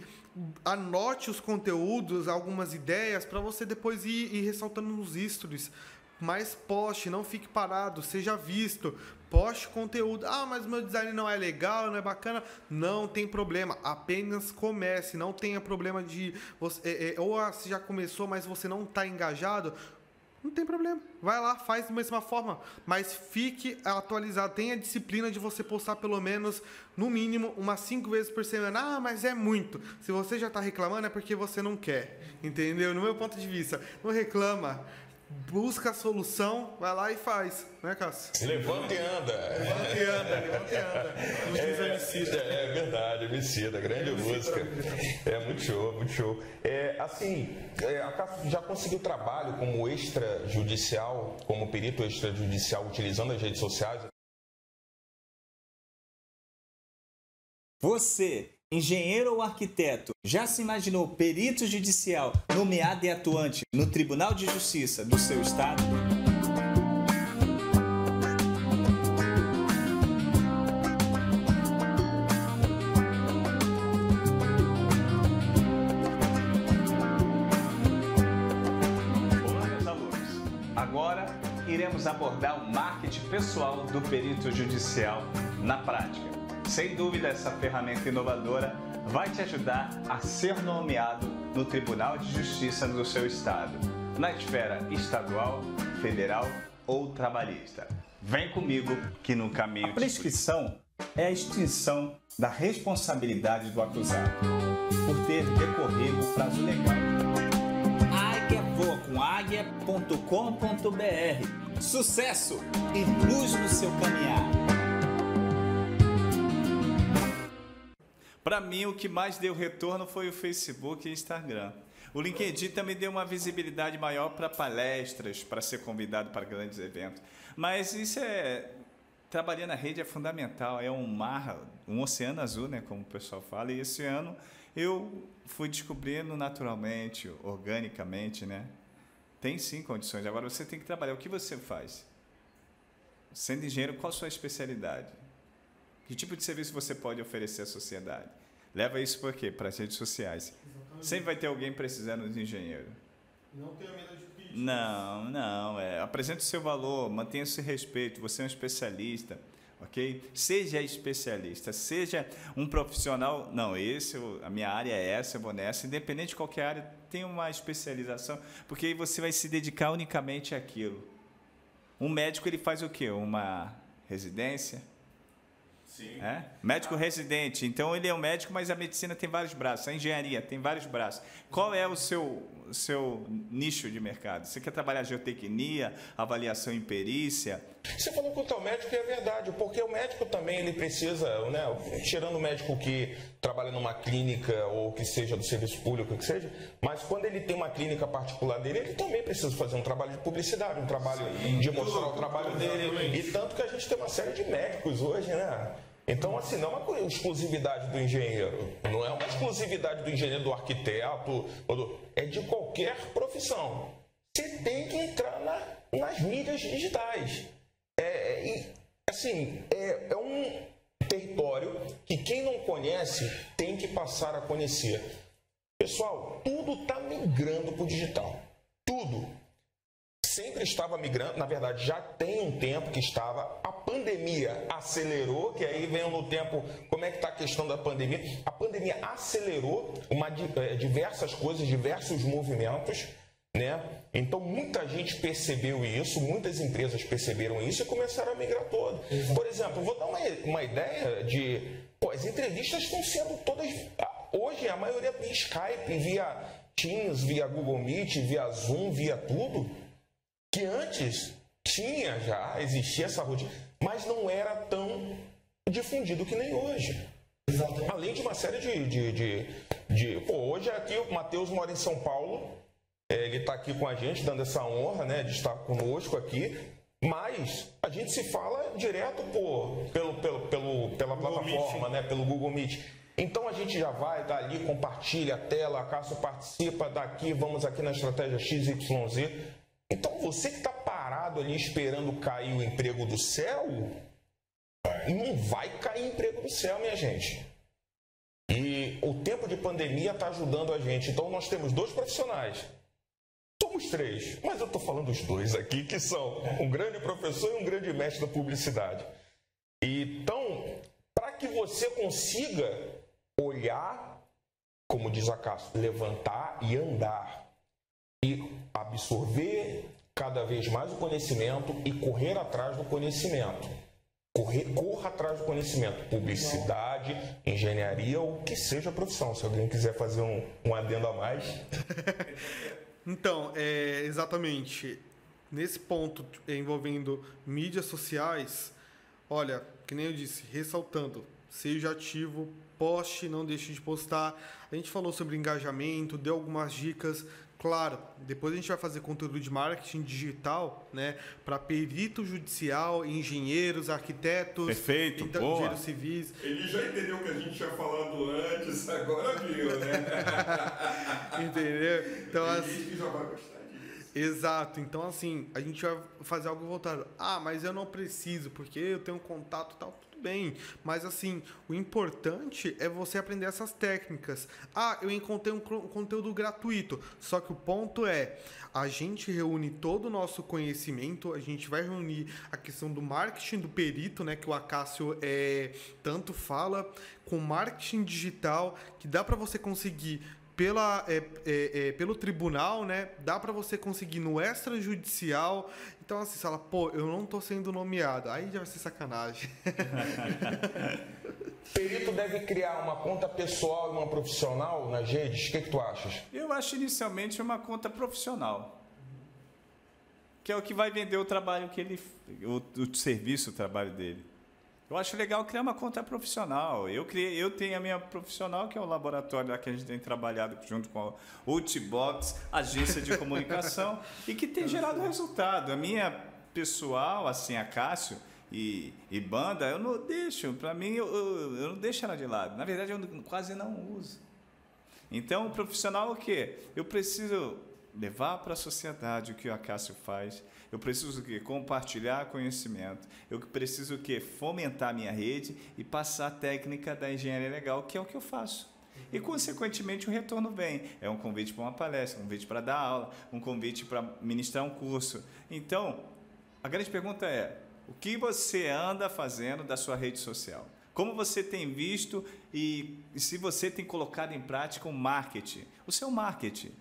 anote os conteúdos, algumas ideias, para você depois ir, ir ressaltando nos stories mas poste, não fique parado, seja visto, poste conteúdo. Ah, mas meu design não é legal, não é bacana. Não tem problema, apenas comece, não tenha problema de você é, é, ou ah, se já começou, mas você não está engajado. Não tem problema. Vai lá, faz da mesma forma. Mas fique atualizado. Tenha disciplina de você postar pelo menos, no mínimo, umas cinco vezes por semana. Ah, mas é muito. Se você já está reclamando, é porque você não quer. Entendeu? No meu ponto de vista. Não reclama busca a solução, vai lá e faz, né, Cássio? Levanta e anda. Levanta e anda, levanta e anda. Nos diz a Emicida. É, é verdade, Emicida, grande música. É muito show, muito show. É, assim, é, a Cássio já conseguiu trabalho como extrajudicial, como perito extrajudicial, utilizando as redes sociais? Você, engenheiro ou arquiteto, já se imaginou perito judicial nomeado e atuante no Tribunal de Justiça do seu estado? Iremos abordar o marketing pessoal do perito judicial na prática. Sem dúvida, essa ferramenta inovadora vai te ajudar a ser nomeado no Tribunal de Justiça do seu estado, na esfera estadual, federal ou trabalhista. Vem comigo que no caminho. A prescrição é a extinção da responsabilidade do acusado por ter decorrido o prazo legal. Águia com águia.com.br. Sucesso e luz no seu caminhar. Para mim, o que mais deu retorno foi o Facebook e Instagram. O LinkedIn também deu uma visibilidade maior para palestras, para ser convidado para grandes eventos. Mas isso é. Trabalhar na rede é fundamental, é um mar, um oceano azul, né, como o pessoal fala. E esse ano eu fui descobrindo naturalmente, organicamente, né? Tem sim condições. Agora você tem que trabalhar. O que você faz? Sendo engenheiro, qual a sua especialidade? Que tipo de serviço você pode oferecer à sociedade? Leva isso por quê? Para as redes sociais. Exatamente. Sempre vai ter alguém precisando de engenheiro. Não tenha medo de pedir. Não, não. É, apresente o seu valor, mantenha esse respeito. Você é um especialista, ok? Seja especialista, seja um profissional. Não, esse, a minha área é essa, eu vou nessa. Independente de qualquer área, tem uma especialização, porque aí você vai se dedicar unicamente àquilo. Um médico ele faz o quê? Uma residência? Sim. É? Médico residente. Então ele é um médico, mas a medicina tem vários braços, a engenharia tem vários braços. Qual é o seu, seu nicho de mercado? Você quer trabalhar geotecnia, avaliação em perícia? Você falou que o teu médico é verdade, porque o médico também ele precisa, né, tirando o médico que trabalha numa clínica ou que seja do serviço público, que seja, mas quando ele tem uma clínica particular dele, ele também precisa fazer um trabalho de publicidade, um trabalho Sim, de mostrar o trabalho dele. E tanto que a gente tem uma série de médicos hoje, né? Então, assim, não é uma exclusividade do engenheiro, não é uma exclusividade do engenheiro, do arquiteto, é de qualquer profissão. Você tem que entrar na, nas mídias digitais. É, é, assim, é, é um território que quem não conhece tem que passar a conhecer. Pessoal, tudo está migrando para o digital. Tudo. Sempre estava migrando, na verdade já tem um tempo que estava. A pandemia acelerou, que aí vem no tempo como é que está a questão da pandemia. A pandemia acelerou uma, é, diversas coisas, diversos movimentos. Né? Então muita gente percebeu isso, muitas empresas perceberam isso e começaram a migrar todo. Por exemplo, vou dar uma, uma ideia de. Pô, as entrevistas estão sendo todas. Hoje a maioria via Skype, via Teams, via Google Meet, via Zoom, via tudo. Que antes tinha já, existia essa rotina, mas não era tão difundido que nem hoje. Exatamente. Além de uma série de. de, de, de pô, hoje aqui o Matheus mora em São Paulo, é, ele está aqui com a gente, dando essa honra né, de estar conosco aqui. Mas a gente se fala direto por, pelo, pelo, pelo, pela Google plataforma, né, pelo Google Meet. Então a gente já vai dali, compartilha a tela, a Cássio participa daqui, vamos aqui na estratégia XYZ. Então você que está parado ali esperando cair o emprego do céu, não vai cair emprego do céu, minha gente. E o tempo de pandemia está ajudando a gente. Então nós temos dois profissionais Somos três, mas eu estou falando os dois aqui, que são um grande professor e um grande mestre da publicidade. Então, para que você consiga olhar, como diz a Cássio, levantar e andar, e absorver cada vez mais o conhecimento e correr atrás do conhecimento. Correr, corra atrás do conhecimento. Publicidade, engenharia, ou que seja a profissão. Se alguém quiser fazer um, um adendo a mais. Então, é, exatamente. nesse ponto envolvendo mídias sociais, olha, que nem eu disse, ressaltando, seja ativo, poste, não deixe de postar. A gente falou sobre engajamento, deu algumas dicas. Claro, depois a gente vai fazer conteúdo de marketing digital, né, para perito judicial, engenheiros, arquitetos, Perfeito, então, boa. engenheiros civis. Ele já entendeu o que a gente tinha falado antes, agora viu, né? Entendeu? Então, Ele assim, que já vai gostar disso. Exato, então assim, a gente vai fazer algo voltado. Ah, mas eu não preciso, porque eu tenho contato e tal, bem. Mas assim, o importante é você aprender essas técnicas. Ah, eu encontrei um conteúdo gratuito. Só que o ponto é, a gente reúne todo o nosso conhecimento, a gente vai reunir a questão do marketing do perito, né, que o Acácio é, tanto fala, com marketing digital, que dá para você conseguir pela, é, é, é, pelo tribunal, né? Dá para você conseguir no extrajudicial. Então, assim, você fala, pô, eu não tô sendo nomeado. Aí já vai ser sacanagem. Perito deve criar uma conta pessoal e uma profissional nas redes? O que, que tu achas? Eu acho inicialmente uma conta profissional. Que é o que vai vender o trabalho que ele. o, o serviço, o trabalho dele. Eu acho legal criar uma conta profissional. Eu, criei, eu tenho a minha profissional, que é o laboratório lá que a gente tem trabalhado junto com a Ultibox, agência de comunicação, e que tem gerado resultado. A minha pessoal, assim, a Cássio e, e banda, eu não deixo. Para mim, eu, eu, eu não deixo ela de lado. Na verdade, eu quase não uso. Então, o profissional é o quê? Eu preciso levar para a sociedade o que o Acácio faz. Eu preciso o quê? Compartilhar conhecimento. Eu preciso o quê? Fomentar minha rede e passar a técnica da engenharia legal, que é o que eu faço. E, consequentemente, o retorno vem. É um convite para uma palestra, um convite para dar aula, um convite para ministrar um curso. Então, a grande pergunta é: o que você anda fazendo da sua rede social? Como você tem visto e, e se você tem colocado em prática o marketing, o seu marketing,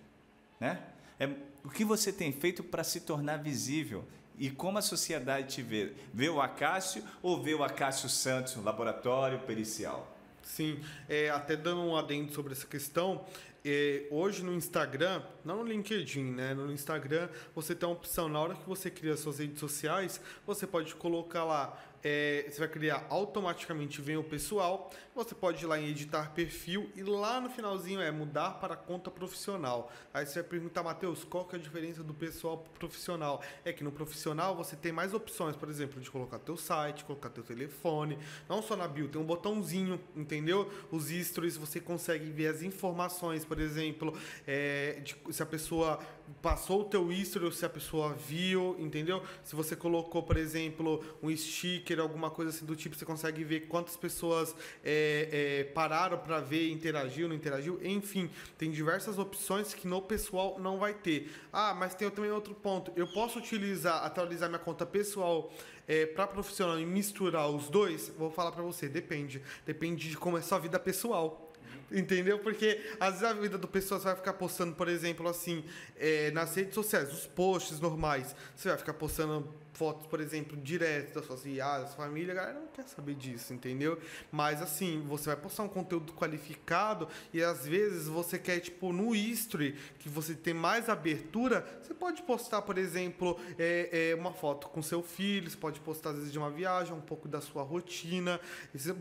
né? É, o que você tem feito para se tornar visível e como a sociedade te vê? Vê o Acácio ou vê o Acácio Santos, laboratório pericial? Sim, é, até dando um adendo sobre essa questão, é, hoje no Instagram, não no LinkedIn, né? No Instagram você tem uma opção, na hora que você cria suas redes sociais, você pode colocar lá, é, você vai criar automaticamente, vem o pessoal, você pode ir lá em editar perfil e lá no finalzinho é mudar para conta profissional. Aí você vai perguntar, Matheus, qual que é a diferença do pessoal pro profissional? É que no profissional você tem mais opções, por exemplo, de colocar teu site, colocar teu telefone, não só na bio, tem um botãozinho, entendeu? Os stories você consegue ver as informações, por exemplo, é, de se a pessoa passou o teu history se a pessoa viu, entendeu? Se você colocou, por exemplo, um sticker, alguma coisa assim do tipo, você consegue ver quantas pessoas é, é, pararam para ver, interagiu, não interagiu, enfim, tem diversas opções que no pessoal não vai ter. Ah, mas tem também outro ponto. Eu posso utilizar, atualizar minha conta pessoal é, para profissional e misturar os dois? Vou falar para você, depende. Depende de como é sua vida pessoal. Entendeu? Porque às vezes a vida do pessoal vai ficar postando, por exemplo, assim, é, nas redes sociais, os posts normais. Você vai ficar postando fotos, por exemplo, direto das suas viagens, da sua família, a galera não quer saber disso, entendeu? Mas assim, você vai postar um conteúdo qualificado e às vezes você quer, tipo, no history, que você tem mais abertura, você pode postar, por exemplo, é, é, uma foto com seu filho, você pode postar às vezes de uma viagem, um pouco da sua rotina,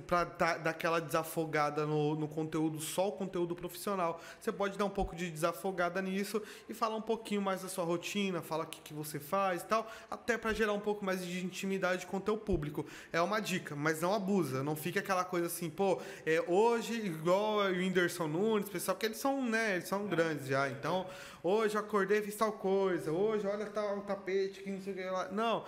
para dar aquela desafogada no, no conteúdo, só o conteúdo profissional. Você pode dar um pouco de desafogada nisso e falar um pouquinho mais da sua rotina, falar o que, que você faz e tal, até para gerar um pouco mais de intimidade com o teu público. É uma dica, mas não abusa. Não fica aquela coisa assim, pô, é, hoje, igual o Whindersson Nunes, pessoal, porque eles são, né, eles são grandes já. Então, hoje eu acordei e fiz tal coisa, hoje olha tal tapete, que não sei o que lá. Não.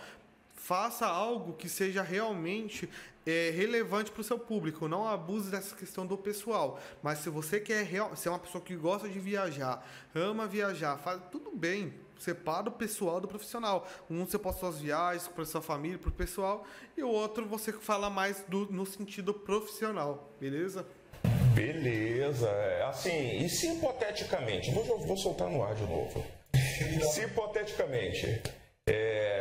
Faça algo que seja realmente é, relevante para o seu público. Não abuse dessa questão do pessoal. Mas se você quer real, se é uma pessoa que gosta de viajar, ama viajar, faz tudo bem separa o pessoal do profissional. Um você posta suas viagens para sua família, para o pessoal, e o outro você fala mais do, no sentido profissional, beleza? Beleza. Assim, e se hipoteticamente, vou, vou soltar no ar de novo. Se hipoteticamente é,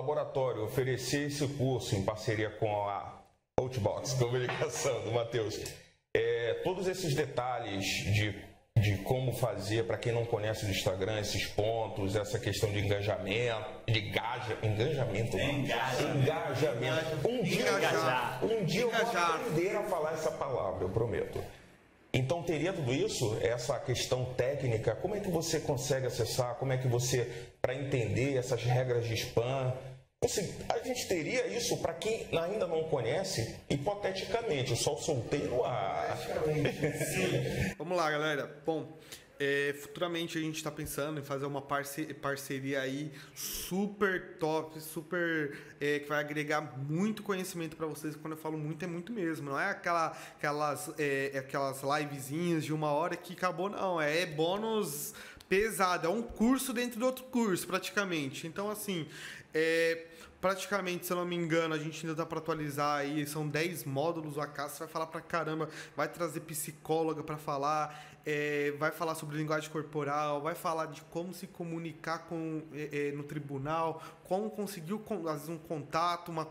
laboratório oferecer esse curso em parceria com a Outbox Comunicação do Matheus, é, todos esses detalhes de de como fazer, para quem não conhece o Instagram, esses pontos, essa questão de engajamento, de engaja, engajamento, engajamento. engajamento. Um dia, Engajar. um dia eu vou Engajar. aprender a falar essa palavra, eu prometo. Então, teria tudo isso, essa questão técnica, como é que você consegue acessar, como é que você, para entender essas regras de spam, você- a gente teria isso para quem ainda não conhece, hipoteticamente, eu só soltei no ar. Vamos lá, galera. Bom, é, futuramente a gente está pensando em fazer uma parce- parceria aí super top, super é, que vai agregar muito conhecimento para vocês. Quando eu falo muito é muito mesmo. Não é aquela, aquelas, é, aquelas livezinhas de uma hora que acabou, não. É bônus pesado. É um curso dentro do outro curso, praticamente. Então, assim, é, praticamente, se eu não me engano, a gente ainda dá para atualizar aí, são 10 módulos, o Acácio vai falar pra caramba, vai trazer psicóloga para falar, é, vai falar sobre linguagem corporal, vai falar de como se comunicar com, é, é, no tribunal, como conseguir, às vezes, um contato, uma,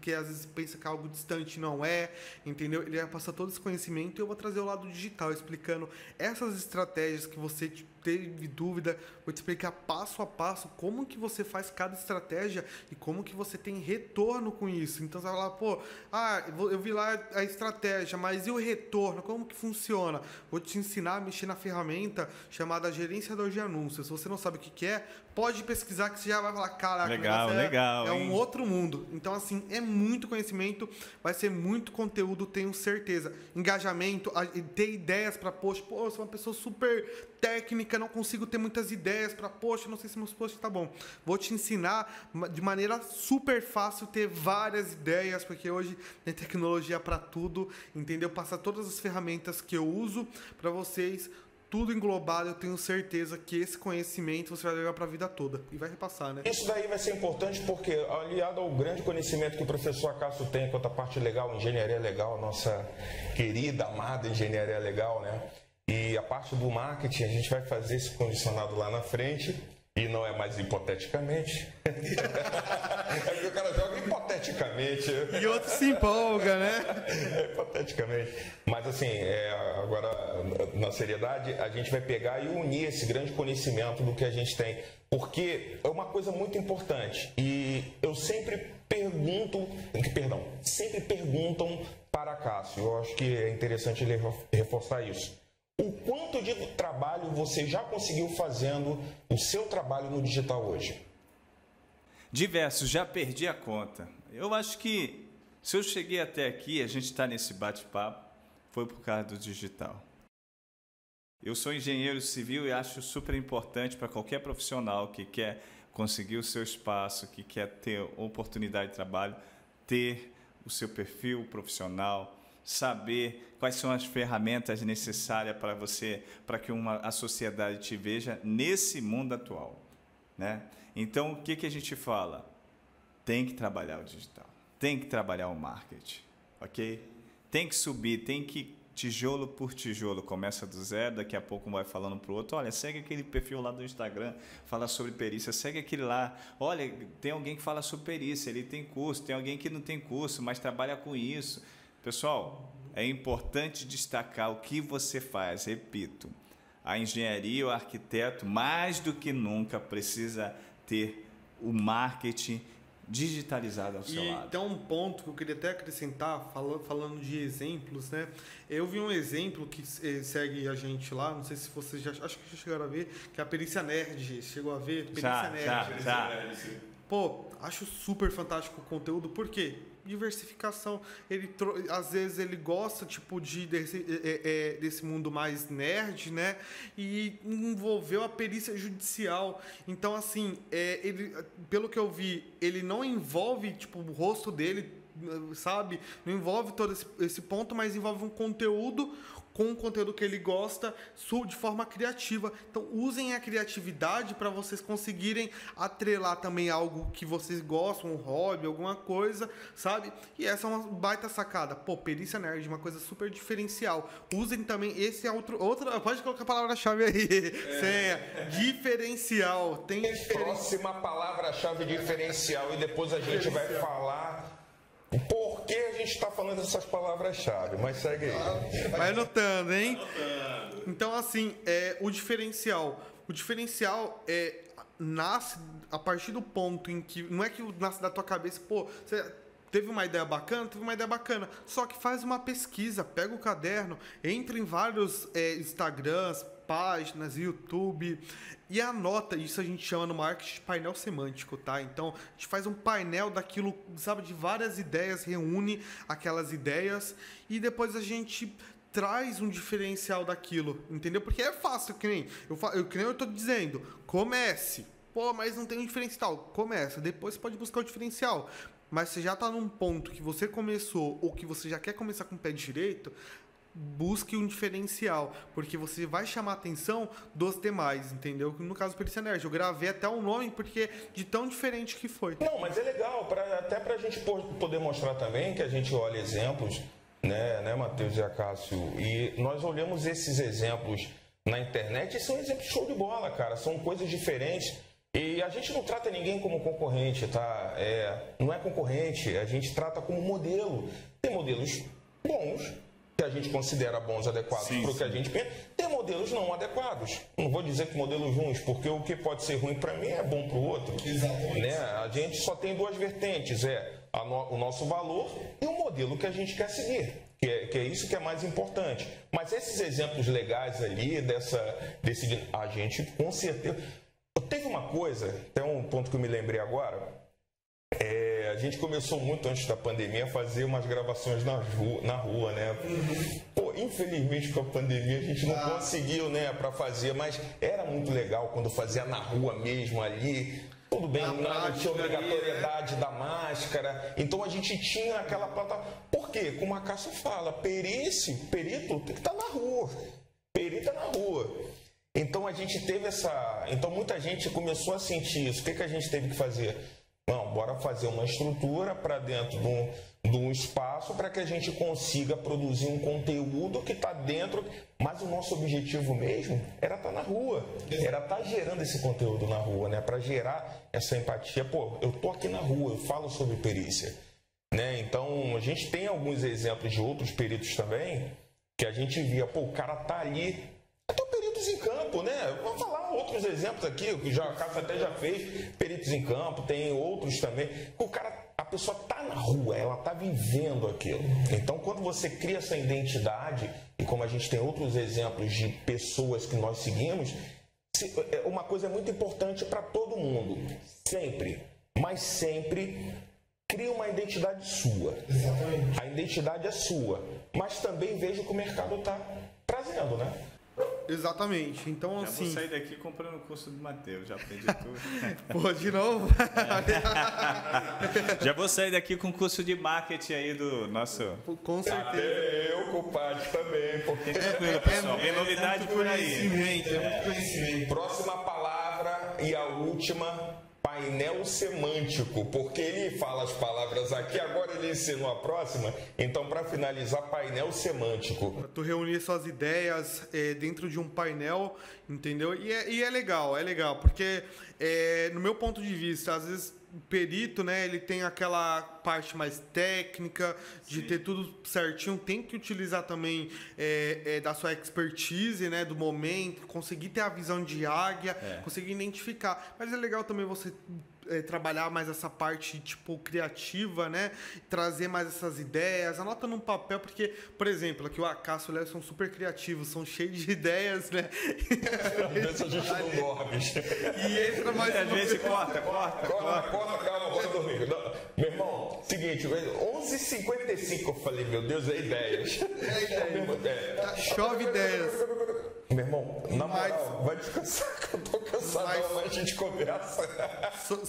que às vezes pensa que é algo distante não é, entendeu? Ele vai passar todo esse conhecimento e eu vou trazer o lado digital, explicando essas estratégias que você teve dúvida, vou te explicar passo a passo como que você faz cada estratégia e como que você tem retorno com isso. Então você vai falar, pô, ah, eu vi lá a estratégia, mas e o retorno? Como que funciona? Vou te ensinar a mexer na ferramenta chamada gerenciador de anúncios. Se você não sabe o que é, pode pesquisar que você já vai falar, caraca, Legal, é- legal, é um hein? outro mundo. Então, assim, é muito conhecimento, vai ser muito conteúdo, tenho certeza. Engajamento, ter ideias para post. Pô, eu sou uma pessoa super técnica, não consigo ter muitas ideias para post, não sei se meus posts tá bom. Vou te ensinar de maneira super fácil ter várias ideias, porque hoje tem tecnologia para tudo, entendeu? Passar todas as ferramentas que eu uso para vocês. Tudo englobado, eu tenho certeza que esse conhecimento você vai levar para a vida toda e vai repassar, né? Isso daí vai ser importante porque, aliado ao grande conhecimento que o professor Acácio tem quanto à parte legal, engenharia legal, nossa querida, amada engenharia legal, né? E a parte do marketing, a gente vai fazer esse condicionado lá na frente, e não é mais hipoteticamente. é que o cara joga hipoteticamente. E outro se empolga, né? Hipoteticamente. Mas assim, é, agora, na seriedade, a gente vai pegar e unir esse grande conhecimento do que a gente tem. Porque é uma coisa muito importante. E eu sempre pergunto, perdão, sempre perguntam para Cássio. Eu acho que é interessante ele reforçar isso. O quanto de trabalho você já conseguiu fazendo o seu trabalho no digital hoje? Diversos, já perdi a conta. Eu acho que se eu cheguei até aqui, a gente está nesse bate-papo, foi por causa do digital. Eu sou engenheiro civil e acho super importante para qualquer profissional que quer conseguir o seu espaço, que quer ter oportunidade de trabalho, ter o seu perfil profissional, saber quais são as ferramentas necessárias para você, para que uma, a sociedade te veja nesse mundo atual, né? Então, o que, que a gente fala? Tem que trabalhar o digital, tem que trabalhar o marketing, ok? Tem que subir, tem que tijolo por tijolo, começa do zero, daqui a pouco um vai falando para o outro, olha, segue aquele perfil lá do Instagram, fala sobre perícia, segue aquele lá, olha, tem alguém que fala sobre perícia, ele tem curso, tem alguém que não tem curso, mas trabalha com isso. Pessoal, é importante destacar o que você faz, repito, a engenharia, o arquiteto, mais do que nunca, precisa ter o marketing digitalizado ao seu E lado. tem um ponto que eu queria até acrescentar, falando, falando de exemplos, né? Eu vi um exemplo que eh, segue a gente lá, não sei se vocês já. Acho que já chegaram a ver, que é a Perícia Nerd. Chegou a ver? Perícia Já, Nerd. já, já. Pô, acho super fantástico o conteúdo, por quê? Diversificação. Ele às vezes ele gosta tipo de desse, é, é, desse mundo mais nerd, né? E envolveu a perícia judicial. Então assim, é, ele, pelo que eu vi, ele não envolve tipo o rosto dele, sabe? Não envolve todo esse, esse ponto, mas envolve um conteúdo com um conteúdo que ele gosta de forma criativa. Então, usem a criatividade para vocês conseguirem atrelar também algo que vocês gostam, um hobby, alguma coisa, sabe? E essa é uma baita sacada. Pô, perícia nerd, uma coisa super diferencial. Usem também esse é outro outra, pode colocar a palavra-chave aí. Senha. Diferencial. Tem diferencial. Próxima palavra-chave diferencial e depois a gente vai falar por que a gente está falando essas palavras-chave, mas segue aí. Vai anotando, hein? Então, assim, é, o diferencial. O diferencial é nasce a partir do ponto em que. Não é que nasce da tua cabeça, pô, você teve uma ideia bacana, teve uma ideia bacana. Só que faz uma pesquisa, pega o caderno, entra em vários é, Instagrams, páginas, YouTube e anota. Isso a gente chama no marketing de painel semântico, tá? Então a gente faz um painel daquilo, sabe, de várias ideias, reúne aquelas ideias e depois a gente traz um diferencial daquilo, entendeu? Porque é fácil, que nem eu, eu, que nem eu tô dizendo, comece. Pô, mas não tem um diferencial. Começa, depois você pode buscar o diferencial. Mas você já está num ponto que você começou ou que você já quer começar com o pé direito, busque um diferencial, porque você vai chamar a atenção dos demais, entendeu? No caso do Perícia Nerd, eu gravei até o nome porque de tão diferente que foi. Não, mas é legal, pra, até para a gente poder mostrar também que a gente olha exemplos né, né, Matheus e Acácio? E nós olhamos esses exemplos na internet e são exemplos show de bola, cara. São coisas diferentes. E a gente não trata ninguém como concorrente, tá? É, não é concorrente, a gente trata como modelo. Tem modelos bons, que a gente considera bons, adequados para o que a gente pensa, tem modelos não adequados. Não vou dizer que modelos ruins, porque o que pode ser ruim para mim é bom para o outro. Exatamente. Né? A gente só tem duas vertentes, é no, o nosso valor e o modelo que a gente quer seguir. Que é, que é, isso que é mais importante. Mas esses exemplos legais ali, dessa, desse, a gente com certeza. Teve uma coisa, tem um ponto que eu me lembrei agora. É, a gente começou muito antes da pandemia a fazer umas gravações na rua, na rua né? Uhum. Pô, infelizmente com a pandemia a gente não ah. conseguiu, né, para fazer, mas era muito legal quando fazia na rua mesmo ali tudo bem, não, não tinha obrigatoriedade da máscara. Então a gente tinha aquela plataforma. Por quê? Como a Cássia fala, perício, perito tem que estar tá na rua. Perito é na rua. Então a gente teve essa. Então muita gente começou a sentir isso. O que, que a gente teve que fazer? Não, bora fazer uma estrutura para dentro de um, de um espaço para que a gente consiga produzir um conteúdo que está dentro. Mas o nosso objetivo mesmo era estar tá na rua, era estar tá gerando esse conteúdo na rua, né? Para gerar essa empatia. Pô, eu tô aqui na rua, eu falo sobre perícia, né? Então a gente tem alguns exemplos de outros peritos também que a gente via, pô, o cara tá ali. Até peritos em campo, né? Vamos falar outros exemplos aqui, que já, a Cássio até já fez, peritos em campo, tem outros também. O cara, a pessoa tá na rua, ela tá vivendo aquilo. Então, quando você cria essa identidade, e como a gente tem outros exemplos de pessoas que nós seguimos, é, uma coisa muito importante para todo mundo, sempre, mas sempre cria uma identidade sua. Exatamente. A identidade é sua, mas também veja o que o mercado está trazendo, né? Exatamente. Então, já assim. vou sair daqui comprando o curso do Matheus, já aprendi tudo. Pô, de novo? já vou sair daqui com o curso de marketing aí do nosso. Com certeza. Eu, compadre, também. Porque... É, tranquilo, pessoal. Tem novidade por aí. É muito conhecimento. Próxima palavra e a última painel semântico, porque ele fala as palavras aqui, agora ele ensinou a próxima. Então, para finalizar, painel semântico. Tu reunir suas ideias é, dentro de um painel, entendeu? E é, e é legal, é legal, porque é, no meu ponto de vista, às vezes perito, né, ele tem aquela parte mais técnica, de Sim. ter tudo certinho, tem que utilizar também é, é, da sua expertise, né, do momento, conseguir ter a visão de águia, é. conseguir identificar. Mas é legal também você é, trabalhar mais essa parte tipo criativa, né? Trazer mais essas ideias. Anota num papel, porque, por exemplo, aqui o Acácio e o Léo são super criativos, são cheios de ideias, né? A gente não dorme. E entra mais. É, a gente corta, corta, corta. Corta, calma, bora dormir. Meu irmão, seguinte, 11h55 eu falei, meu Deus, é ideias. É ideias. É. Chove ideias. Meu irmão, na moral, vai descansar que eu tô cansado, mas... a gente conversa.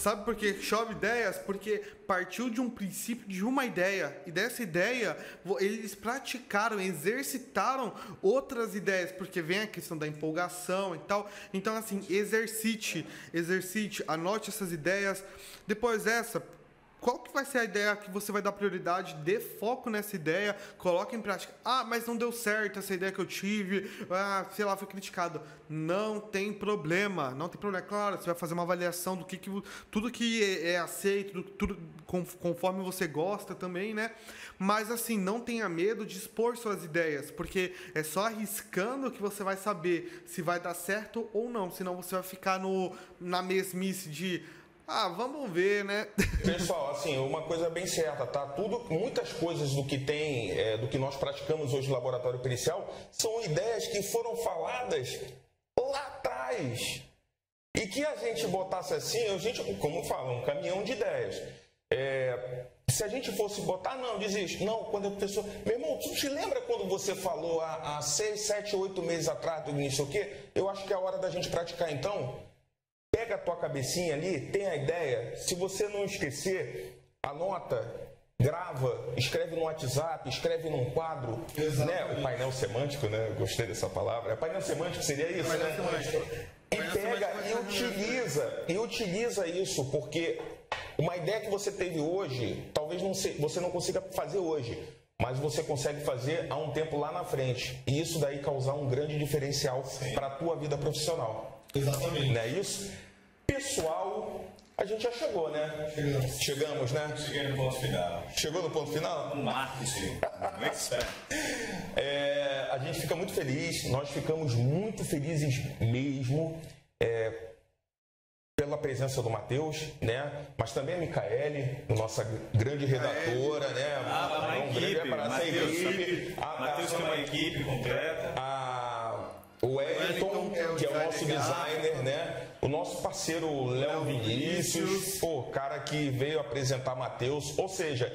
Sabe por que chove ideias? Porque partiu de um princípio, de uma ideia. E dessa ideia, eles praticaram, exercitaram outras ideias. Porque vem a questão da empolgação e tal. Então, assim, exercite, exercite, anote essas ideias. Depois dessa, qual que vai ser a ideia que você vai dar prioridade, dê foco nessa ideia, coloque em prática. Ah, mas não deu certo essa ideia que eu tive, ah, sei lá, foi criticado. Não tem problema, não tem problema. Claro, você vai fazer uma avaliação do que, que tudo que é, é aceito, tudo conforme você gosta também, né? Mas assim, não tenha medo de expor suas ideias, porque é só arriscando que você vai saber se vai dar certo ou não, senão você vai ficar no, na mesmice de ah, vamos ver, né? Pessoal, assim, uma coisa bem certa, tá? Tudo, muitas coisas do que tem, é, do que nós praticamos hoje no laboratório pericial, são ideias que foram faladas lá atrás. E que a gente botasse assim, a gente, como fala, um caminhão de ideias. É, se a gente fosse botar, não, desiste. Não, quando a pessoa. Meu irmão, tu te lembra quando você falou há, há seis, sete, oito meses atrás do início o quê? Eu acho que é a hora da gente praticar então. Pega a tua cabecinha ali, tem a ideia. Se você não esquecer, anota, grava, escreve no WhatsApp, escreve num quadro, né? O painel semântico, né? Gostei dessa palavra. É painel semântico seria isso, painel né? Semântico. E pega e utiliza, e utiliza isso, porque uma ideia que você teve hoje, talvez não se, você não consiga fazer hoje, mas você consegue fazer há um tempo lá na frente. E isso daí causar um grande diferencial para a tua vida profissional. Exatamente. Não é isso? Pessoal, a gente já chegou, né? Chegamos. Chegamos, né? Cheguei no ponto final. Chegou no ponto final? Um marketing. é, a gente fica muito feliz, nós ficamos muito felizes mesmo é, pela presença do Matheus, né? Mas também a Micaele, nossa grande redatora, né? Ah, uma um equipe, Matheus, Matheus tem uma equipe completa. O Wellington, que é o nosso designer, né? O nosso parceiro Léo Vinícius, pô, cara que veio apresentar Matheus, ou seja,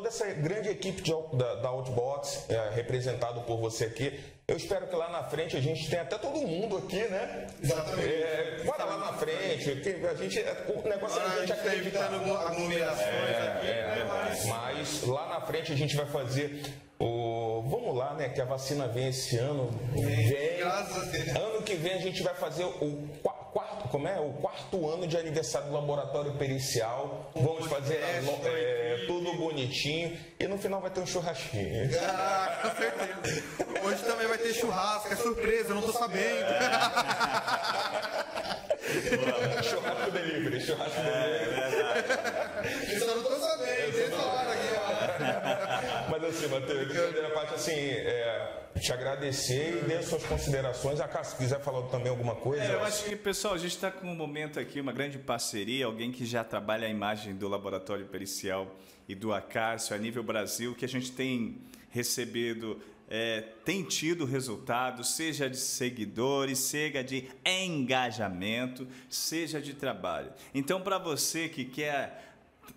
toda essa grande equipe de, da, da Outbox, é, representado por você aqui. Eu espero que lá na frente a gente tenha até todo mundo aqui, né? Exatamente. É, bora lá na frente, que a gente, o negócio é a gente acreditar. aglomerações é, aqui, é, né? Mas lá na frente a gente vai fazer o. Vamos lá, né? Que a vacina vem esse ano. Vem. Graças a Deus. Ano que vem a gente vai fazer o quarto, como é? O quarto ano de aniversário do laboratório pericial. Vamos fazer é, tudo bonitinho. E no final vai ter um churrasquinho. Ah, com certeza. Hoje também vai ter churrasco, é surpresa, eu não tô sabendo. É. churrasco delivery, churrasco delivery. É Isso eu não tô Mas assim, Matheus, primeira parte, assim, é, te agradecer e dê suas considerações. A Cássio, se quiser falar também alguma coisa. É, eu acho que, pessoal, a gente está com um momento aqui, uma grande parceria, alguém que já trabalha a imagem do laboratório pericial e do Acácio a nível Brasil, que a gente tem recebido é, tem tido resultados, seja de seguidores, seja de engajamento, seja de trabalho. Então, para você que quer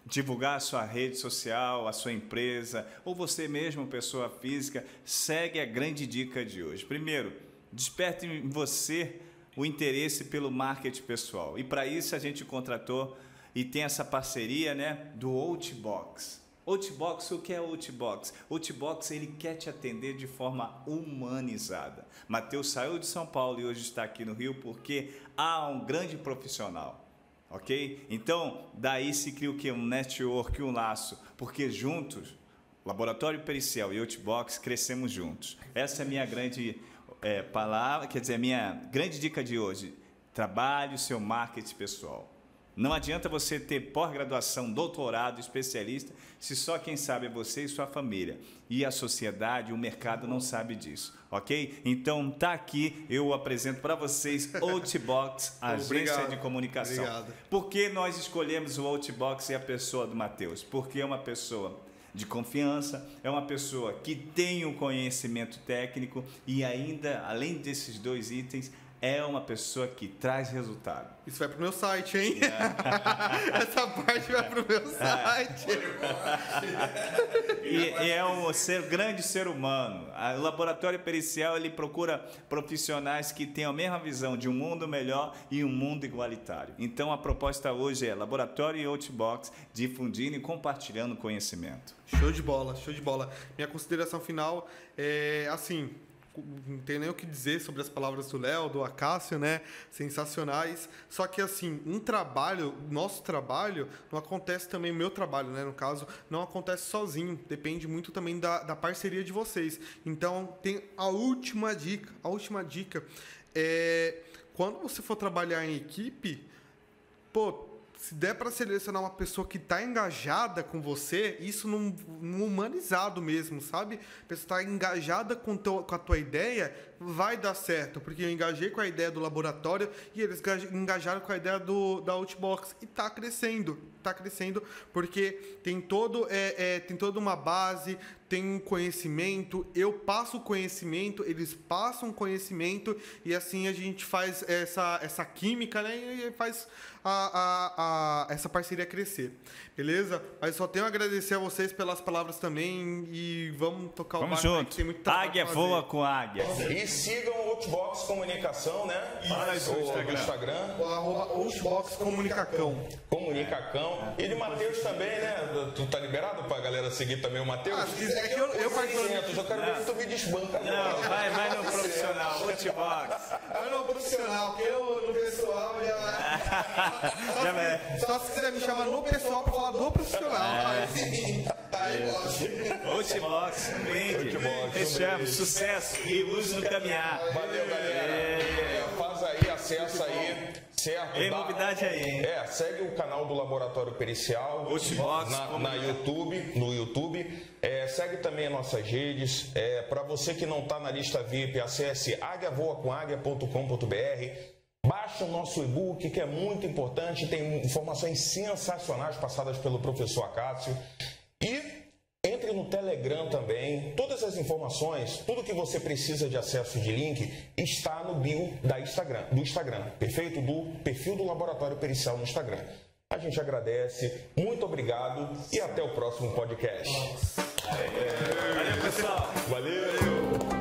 divulgar a sua rede social, a sua empresa, ou você mesmo, pessoa física, segue a grande dica de hoje. Primeiro, desperte em você o interesse pelo marketing pessoal. E para isso a gente contratou e tem essa parceria, né, do Outbox. Outbox, o que é Outbox? Outbox, ele quer te atender de forma humanizada. Matheus saiu de São Paulo e hoje está aqui no Rio porque há um grande profissional ok? Então, daí se cria o que? Um network, um laço, porque juntos, Laboratório Pericial e Outbox, crescemos juntos. Essa é a minha grande é, palavra, quer dizer, a minha grande dica de hoje. Trabalhe o seu marketing pessoal. Não adianta você ter pós-graduação, doutorado, especialista, se só quem sabe é você e sua família. E a sociedade, o mercado não sabe disso, ok? Então tá aqui, eu apresento para vocês Outbox, agência Obrigado. de comunicação. Obrigado. Por que nós escolhemos o Outbox e a pessoa do Matheus? Porque é uma pessoa de confiança, é uma pessoa que tem um conhecimento técnico e ainda, além desses dois itens, é uma pessoa que traz resultado. Isso vai pro meu site, hein? É. Essa parte vai pro meu é. site. É. e, e, é um ser, grande ser humano. O laboratório pericial ele procura profissionais que tenham a mesma visão de um mundo melhor e um mundo igualitário. Então a proposta hoje é laboratório e Outbox difundindo e compartilhando conhecimento. Show de bola, show de bola. Minha consideração final é assim não tenho nem o que dizer sobre as palavras do Léo, do Acácio, né? Sensacionais. Só que, assim, um trabalho, nosso trabalho, não acontece também, o meu trabalho, né? No caso, não acontece sozinho. Depende muito também da, da parceria de vocês. Então, tem a última dica. A última dica é quando você for trabalhar em equipe, pô, se der para selecionar uma pessoa que está engajada com você, isso num, num, humanizado mesmo, sabe? A pessoa está engajada com, teu, com a tua ideia, vai dar certo, porque eu engajei com a ideia do laboratório e eles engajaram com a ideia do, da Outbox e está crescendo, está crescendo porque tem todo é, é, tem toda uma base, tem um conhecimento, eu passo conhecimento, eles passam conhecimento e assim a gente faz essa, essa química, né? E faz a, a, a, essa parceria crescer. Beleza? Mas só tenho a agradecer a vocês pelas palavras também e vamos tocar vamos o barco. Junto. Tem muito águia voa com águia. E sigam o Outbox Comunicação, né? Isso. O, Instagram. Instagram. O arroba Outbox Comunicacão. Comunicacão. E de Matheus também, né? Tu tá liberado pra galera seguir também o Matheus? Ah, quiser que eu, eu particularmente... Eu quero ver se tu me desbanca. Não, vai, vai no profissional, Outbox. Vai no profissional, porque eu no pessoal já... só, já se, só se quiser me chamar no pessoal pra falar do profissional. É. Outbox, vende. Fechamos, sucesso e luz no caminhar. Valeu, galera. É. Faz aí, acessa aí. Certo? Tem novidade aí, hein? É, segue o canal do Laboratório Pericial Outbox, na, na YouTube, no YouTube. É, segue também as nossas redes. É, Para você que não está na lista VIP, acesse aguiavoacomaguia.com.br Baixe o nosso e-book, que é muito importante, tem informações sensacionais passadas pelo professor Acácio. E entre no Telegram também. Todas as informações, tudo que você precisa de acesso de link está no bio da Instagram, do Instagram, perfeito? Do perfil do Laboratório Pericial no Instagram. A gente agradece, muito obrigado e até o próximo podcast. Valeu, pessoal. Valeu.